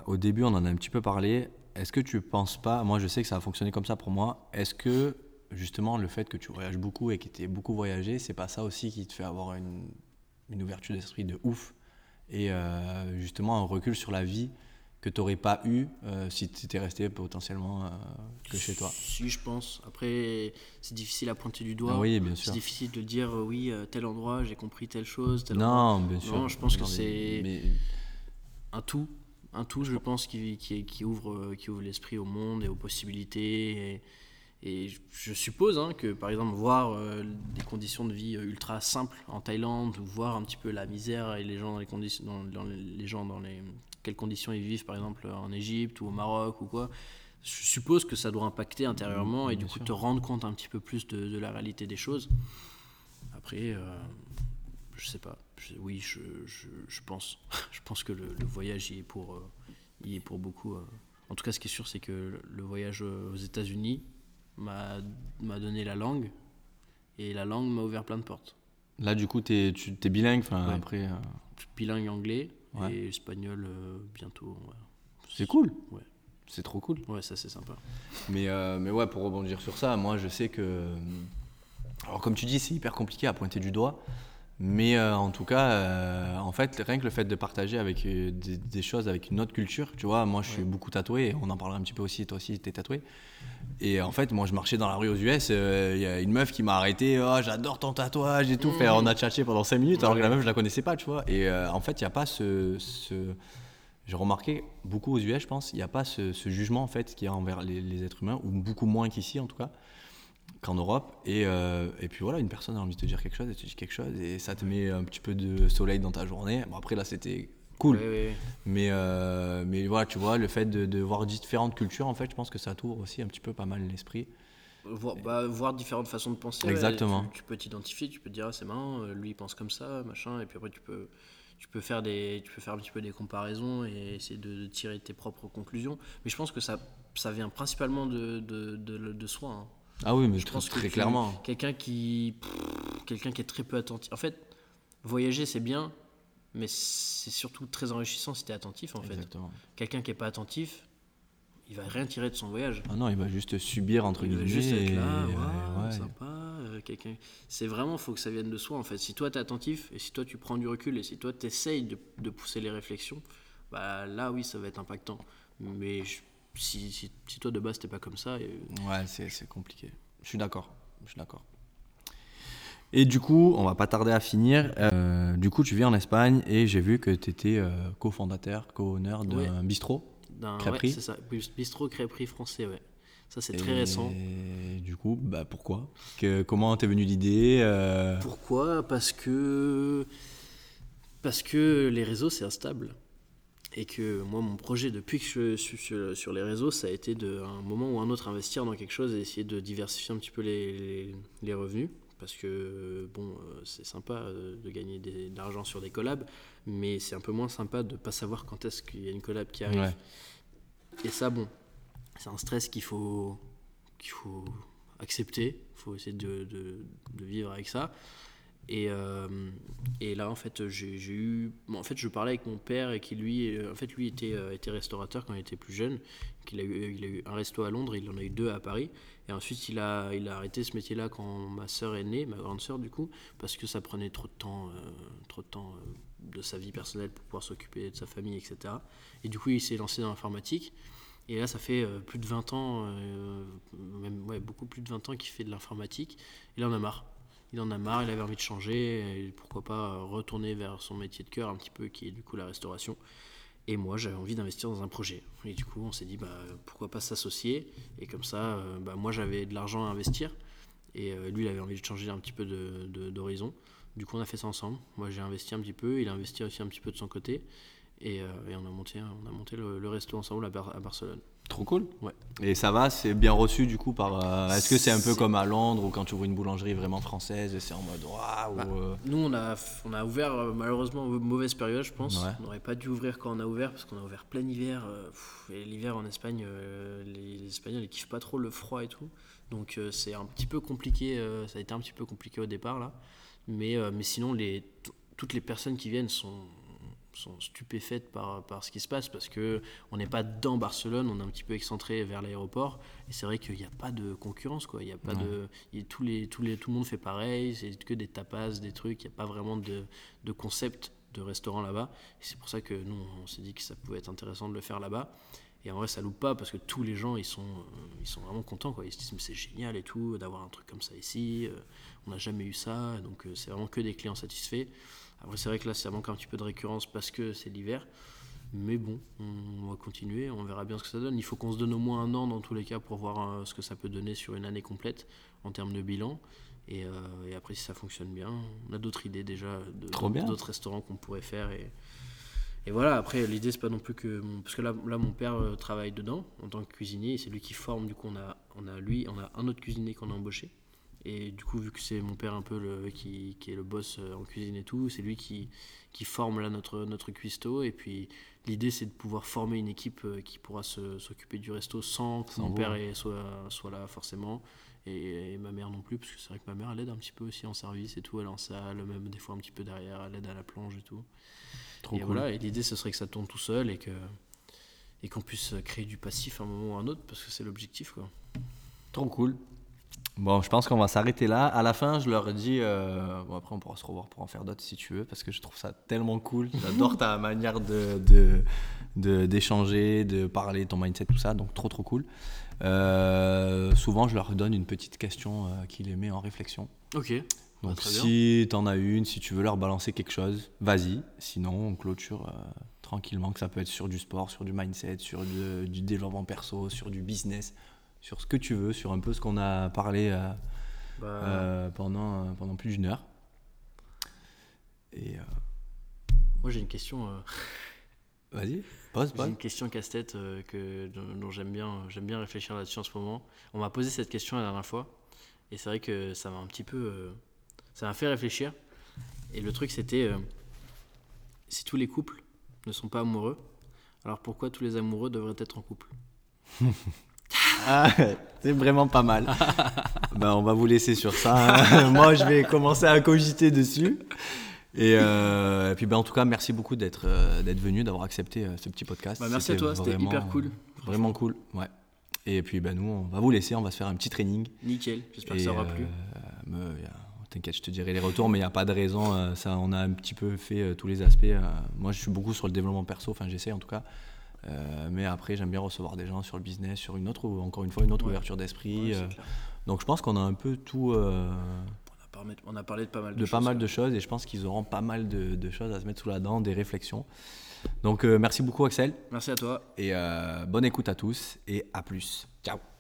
au début, on en a un petit peu parlé. Est-ce que tu penses pas, moi je sais que ça a fonctionné comme ça pour moi, est-ce que justement le fait que tu voyages beaucoup et que tu aies beaucoup voyagé, c'est pas ça aussi qui te fait avoir une, une ouverture d'esprit de ouf et euh, justement un recul sur la vie que tu n'aurais pas eu euh, si tu étais resté potentiellement euh, que chez toi Si, je pense. Après, c'est difficile à pointer du doigt. Ah Oui, bien C'est sûr. difficile de dire, euh, oui, tel endroit, j'ai compris telle chose. Tel endroit. Non, bien sûr. Non, je pense que Non, c'est- mais- un tout, un tout, je pense, qui, qui, qui ouvre, qui ouvre l'esprit au monde et aux possibilités. Et, et je- suppose hein, que, par exemple, voir des conditions de vie ultra simples en Thaïlande, ou voir un petit peu la misère et les gens dans les conditions, dans, dans les, les gens dans les quelles conditions ils vivent, par exemple, en Égypte ou au Maroc ou quoi. Je suppose que ça doit impacter intérieurement et du coup te rendre compte un petit peu plus de, de la réalité des choses. Après, euh, je sais pas. Je- oui, je, je, je pense. je pense que le, le voyage y est pour, euh, y est pour beaucoup. euh. En tout cas, ce qui est sûr, c'est que le voyage euh, aux États-Unis m'a donné la langue et la langue m'a ouvert plein de portes. Là, du coup, tu es, bilingue. Enfin, Ouais. après, bilingue anglais Ouais. et espagnol euh, bientôt. ouais. c'est cool. Ouais. C'est trop cool. Ouais, ça c'est sympa. Mais, euh, mais ouais, pour rebondir sur ça, moi, je sais que. Alors, comme tu dis, c'est hyper compliqué à pointer du doigt. Mais euh, en tout cas, euh, en fait, rien que le fait de partager avec euh, des, des choses avec une autre culture, tu vois, moi je suis Ouais. beaucoup tatoué, et on en parlera un petit peu aussi, toi aussi t'es tatoué. Et en fait, moi je marchais dans la rue aux US, il y a une meuf qui m'a arrêté, oh, j'adore ton tatouage et tout. Fait, on a tchatché pendant 5 minutes alors que la meuf je la connaissais pas, tu vois. Et en fait, il n'y a pas ce. ce- J'ai remarqué beaucoup aux US, je pense, il n'y a pas ce, ce jugement en fait qu'il y a envers les, les êtres humains, ou beaucoup moins qu'ici en tout cas qu'en Europe. Et, euh, et puis voilà, une personne a envie de te dire quelque chose, elle te dit quelque chose, et ça te met un petit peu de soleil dans ta journée. Bon, après là, c'était cool. Mais, euh, mais voilà, tu vois, le fait de, de voir différentes cultures, en fait, je pense que ça t'ouvre aussi un petit peu pas mal l'esprit. Voir, bah, voir différentes façons de penser. Exactement. ouais. Tu, tu peux t'identifier, tu peux te dire ah, c'est marrant, euh, lui il pense comme ça, machin, et puis après tu peux, tu peux faire des, tu peux faire un petit peu des comparaisons et essayer de, de tirer tes propres conclusions. Mais je pense que ça, ça vient principalement de, de, de, de soi. hein. Ah oui, mais Je pense très tu- clairement. Quelqu'un qui, quelqu'un qui est très peu attentif. En fait, voyager c'est bien, mais c'est surtout très enrichissant si tu es attentif en fait. Exactement. Quelqu'un qui est pas attentif, il va rien tirer de son voyage. Ah non, il va juste subir, entre Il va guillemets. juste être et- là, ouais, sympa, euh, quelqu'un. C'est vraiment, faut que ça vienne de soi en fait. Si toi t'es attentif et si toi tu prends du recul et si toi t'essayes de, de pousser les réflexions, bah là oui ça va être impactant. Mais je- si, si, si toi de base t'es pas comme ça, et- Ouais, c'est compliqué. Je suis d'accord. Je suis d'accord. Et du coup, on va pas tarder à finir. Euh, du coup, tu vis en Espagne et j'ai vu que tu étais cofondateur, co-owner d'un Ouais. bistrot. d'un Crêperie ouais, c'est ça, bis- bistrot crêperie français, ouais. Ça c'est très Et récent. du coup, bah, pourquoi? Que, Comment t'es venue l'idée euh, Pourquoi? Parce que parce que les réseaux c'est instable et que moi mon projet depuis que je suis sur, les réseaux ça a été de à un moment ou un autre investir dans quelque chose et essayer de diversifier un petit peu les, les- les revenus. Parce que bon euh, c'est sympa euh, de gagner des- de l'argent sur des collabs mais c'est un peu moins sympa de pas savoir quand est-ce qu'il y a une collab qui arrive. Ouais. et ça bon c'est un stress qu'il faut qu'il faut accepter. Il faut essayer de, de- de vivre avec ça Et, euh, et là, en fait, j'ai eu. en fait, je parlais avec mon père et qui, lui, euh, en fait, lui était, euh, était restaurateur quand il était plus jeune. Qu'il a, eu, il a eu un resto à Londres, il en a eu deux à Paris. Et ensuite, il a, il a arrêté ce métier-là quand ma sœur est née, ma grande sœur, du coup, parce que ça prenait trop de temps, trop de, temps de sa vie personnelle pour pouvoir s'occuper de sa famille, etc. Et du coup, il s'est lancé dans l'informatique. Et là, ça fait plus de 20 ans, ouais, beaucoup plus de 20 ans qu'il fait de l'informatique. Il en a marre. Il en a marre, il avait envie de changer, pourquoi pas retourner vers son métier de cœur un petit peu, qui est du coup la restauration. Et moi, j'avais envie d'investir dans un projet. Et du coup, on s'est dit, bah, pourquoi pas s'associer Et comme ça, euh, bah, moi, j'avais de l'argent à investir. Et euh, lui, il avait envie de changer un petit peu d'horizon. Du coup, on a fait ça ensemble. Moi, j'ai investi un petit peu, il a investi aussi un petit peu de son côté. Et, euh, on a monté, le, resto ensemble à Barcelone. Trop cool. Ouais. Et ça va, c'est bien reçu du coup par. euh, Est-ce que c'est un peu comme à Londres ou quand tu ouvres une boulangerie vraiment française et c'est en mode waouh Bah, euh, Nous, on a, on a ouvert euh, malheureusement mauvaise période, je pense. Ouais. On n'aurait pas dû ouvrir quand on a ouvert parce qu'on a ouvert plein hiver. euh, pff, et l'hiver en Espagne, les, les Espagnols ils kiffent pas trop le froid et tout. Donc c'est un petit peu compliqué. ça a été un petit peu compliqué au départ là. Mais, mais sinon, les, toutes les personnes qui viennent sont, sont stupéfaites par, par ce qui se passe parce que on n'est pas dans Barcelone, on est un petit peu excentré vers l'aéroport. Et c'est vrai qu'il n'y a pas de concurrence quoi. Il y a pas de, il y a tous les, tous les, tout le monde fait pareil. C'est que des tapas, des trucs. Il n'y a pas vraiment de, de concept de restaurant là-bas. Et c'est pour ça que nous, on s'est dit que ça pouvait être intéressant de le faire là-bas. Et en vrai, ça loupe pas parce que tous les gens, ils sont, ils sont vraiment contents. Quoi. Ils se disent, mais c'est génial et tout, d'avoir un truc comme ça ici. Euh, on n'a jamais eu ça. Donc, euh, c'est vraiment que des clients satisfaits. Après, c'est vrai que là, ça manque un petit peu de récurrence parce que c'est l'hiver. Mais bon, on va continuer, on verra bien ce que ça donne. Il faut qu'on se donne au moins un an dans tous les cas pour voir euh, ce que ça peut donner sur une année complète en termes de bilan. Et, euh, et après, si ça fonctionne bien, on a d'autres idées déjà d'autres restaurants qu'on pourrait faire. Et, et voilà, après, l'idée, c'est pas non plus que. mon- parce que là, là mon père euh, travaille dedans en tant que cuisinier, et c'est lui qui forme. Du coup, on a, on a lui, on a un autre cuisinier qu'on a embauché. Et du coup, vu que c'est mon père un peu le, qui, qui est le boss euh, en cuisine et tout, c'est lui qui, qui forme là notre, notre cuistot. Et puis, l'idée, c'est de pouvoir former une équipe euh, qui pourra s'occuper du resto sans que Sans mon père soit, soit là forcément. Et, et ma mère non plus, parce que c'est vrai que ma mère, elle aide un petit peu aussi en service et tout. Elle est en salle, même des fois un petit peu derrière, elle aide à la plonge et tout. Trop et cool. voilà, et l'idée, ce serait que ça tourne tout seul et que et qu'on puisse créer du passif à un moment ou à un autre, parce que c'est l'objectif, quoi. Trop cool. Bon, je pense qu'on va s'arrêter là. À la fin, je leur dis. euh, Bon, après, on pourra se revoir pour en faire d'autres si tu veux, parce que je trouve ça tellement cool. J'adore ta manière de, de, de- d'échanger, de parler, ton mindset, tout ça. Donc, trop, trop cool. Euh, souvent, je leur donne une petite question euh, qui les met en réflexion. Ok. Donc, très bien. si t'en as une, si tu veux leur balancer quelque chose, vas-y. Sinon, on clôture euh, tranquillement, que ça peut être sur du sport, sur du mindset, sur de- du développement perso, sur du business, sur ce que tu veux, sur un peu ce qu'on a parlé euh, Bah, euh, pendant, euh, pendant plus d'une heure. Et euh, Moi, j'ai une question. vas-y, pose, J'ai une question casse-tête que, dont, dont j'aime bien, j'aime bien réfléchir là-dessus en ce moment. On m'a posé cette question la dernière fois, et c'est vrai que ça m'a un petit peu, ça m'a fait réfléchir. Et le truc, c'était, si tous les couples ne sont pas amoureux, alors pourquoi tous les amoureux devraient être en couple? Ah, c'est vraiment pas mal. ben, on va vous laisser sur ça. hein. Moi, je vais commencer à cogiter dessus. Et, euh, et puis, ben, en tout cas, merci beaucoup d'être euh, d'être venu, d'avoir accepté euh, ce petit podcast. Bah, Merci à toi, c'était hyper cool. Vraiment cool, ouais. Et puis, ben, nous, on va vous laisser, on va se faire un petit training. Nickel, j'espère que ça aura plu. T'inquiète, je te dirai les retours, mais il n'y a pas de raison. ça, on a un petit peu fait tous les aspects. moi, je suis beaucoup sur le développement perso, enfin, j'essaie en tout cas. Euh, mais après, j'aime bien recevoir des gens sur le business, sur une autre, ou encore une fois, une autre Ouais. ouverture d'esprit. Ouais, euh, donc, je pense qu'on a un peu tout, euh, on, a parlé, on a parlé de pas mal de, de choses. pas mal de choses, et je pense qu'ils auront pas mal de, de choses à se mettre sous la dent, des réflexions. Donc, merci beaucoup, Axel, Merci à toi. et bonne écoute à tous, et à plus. Ciao.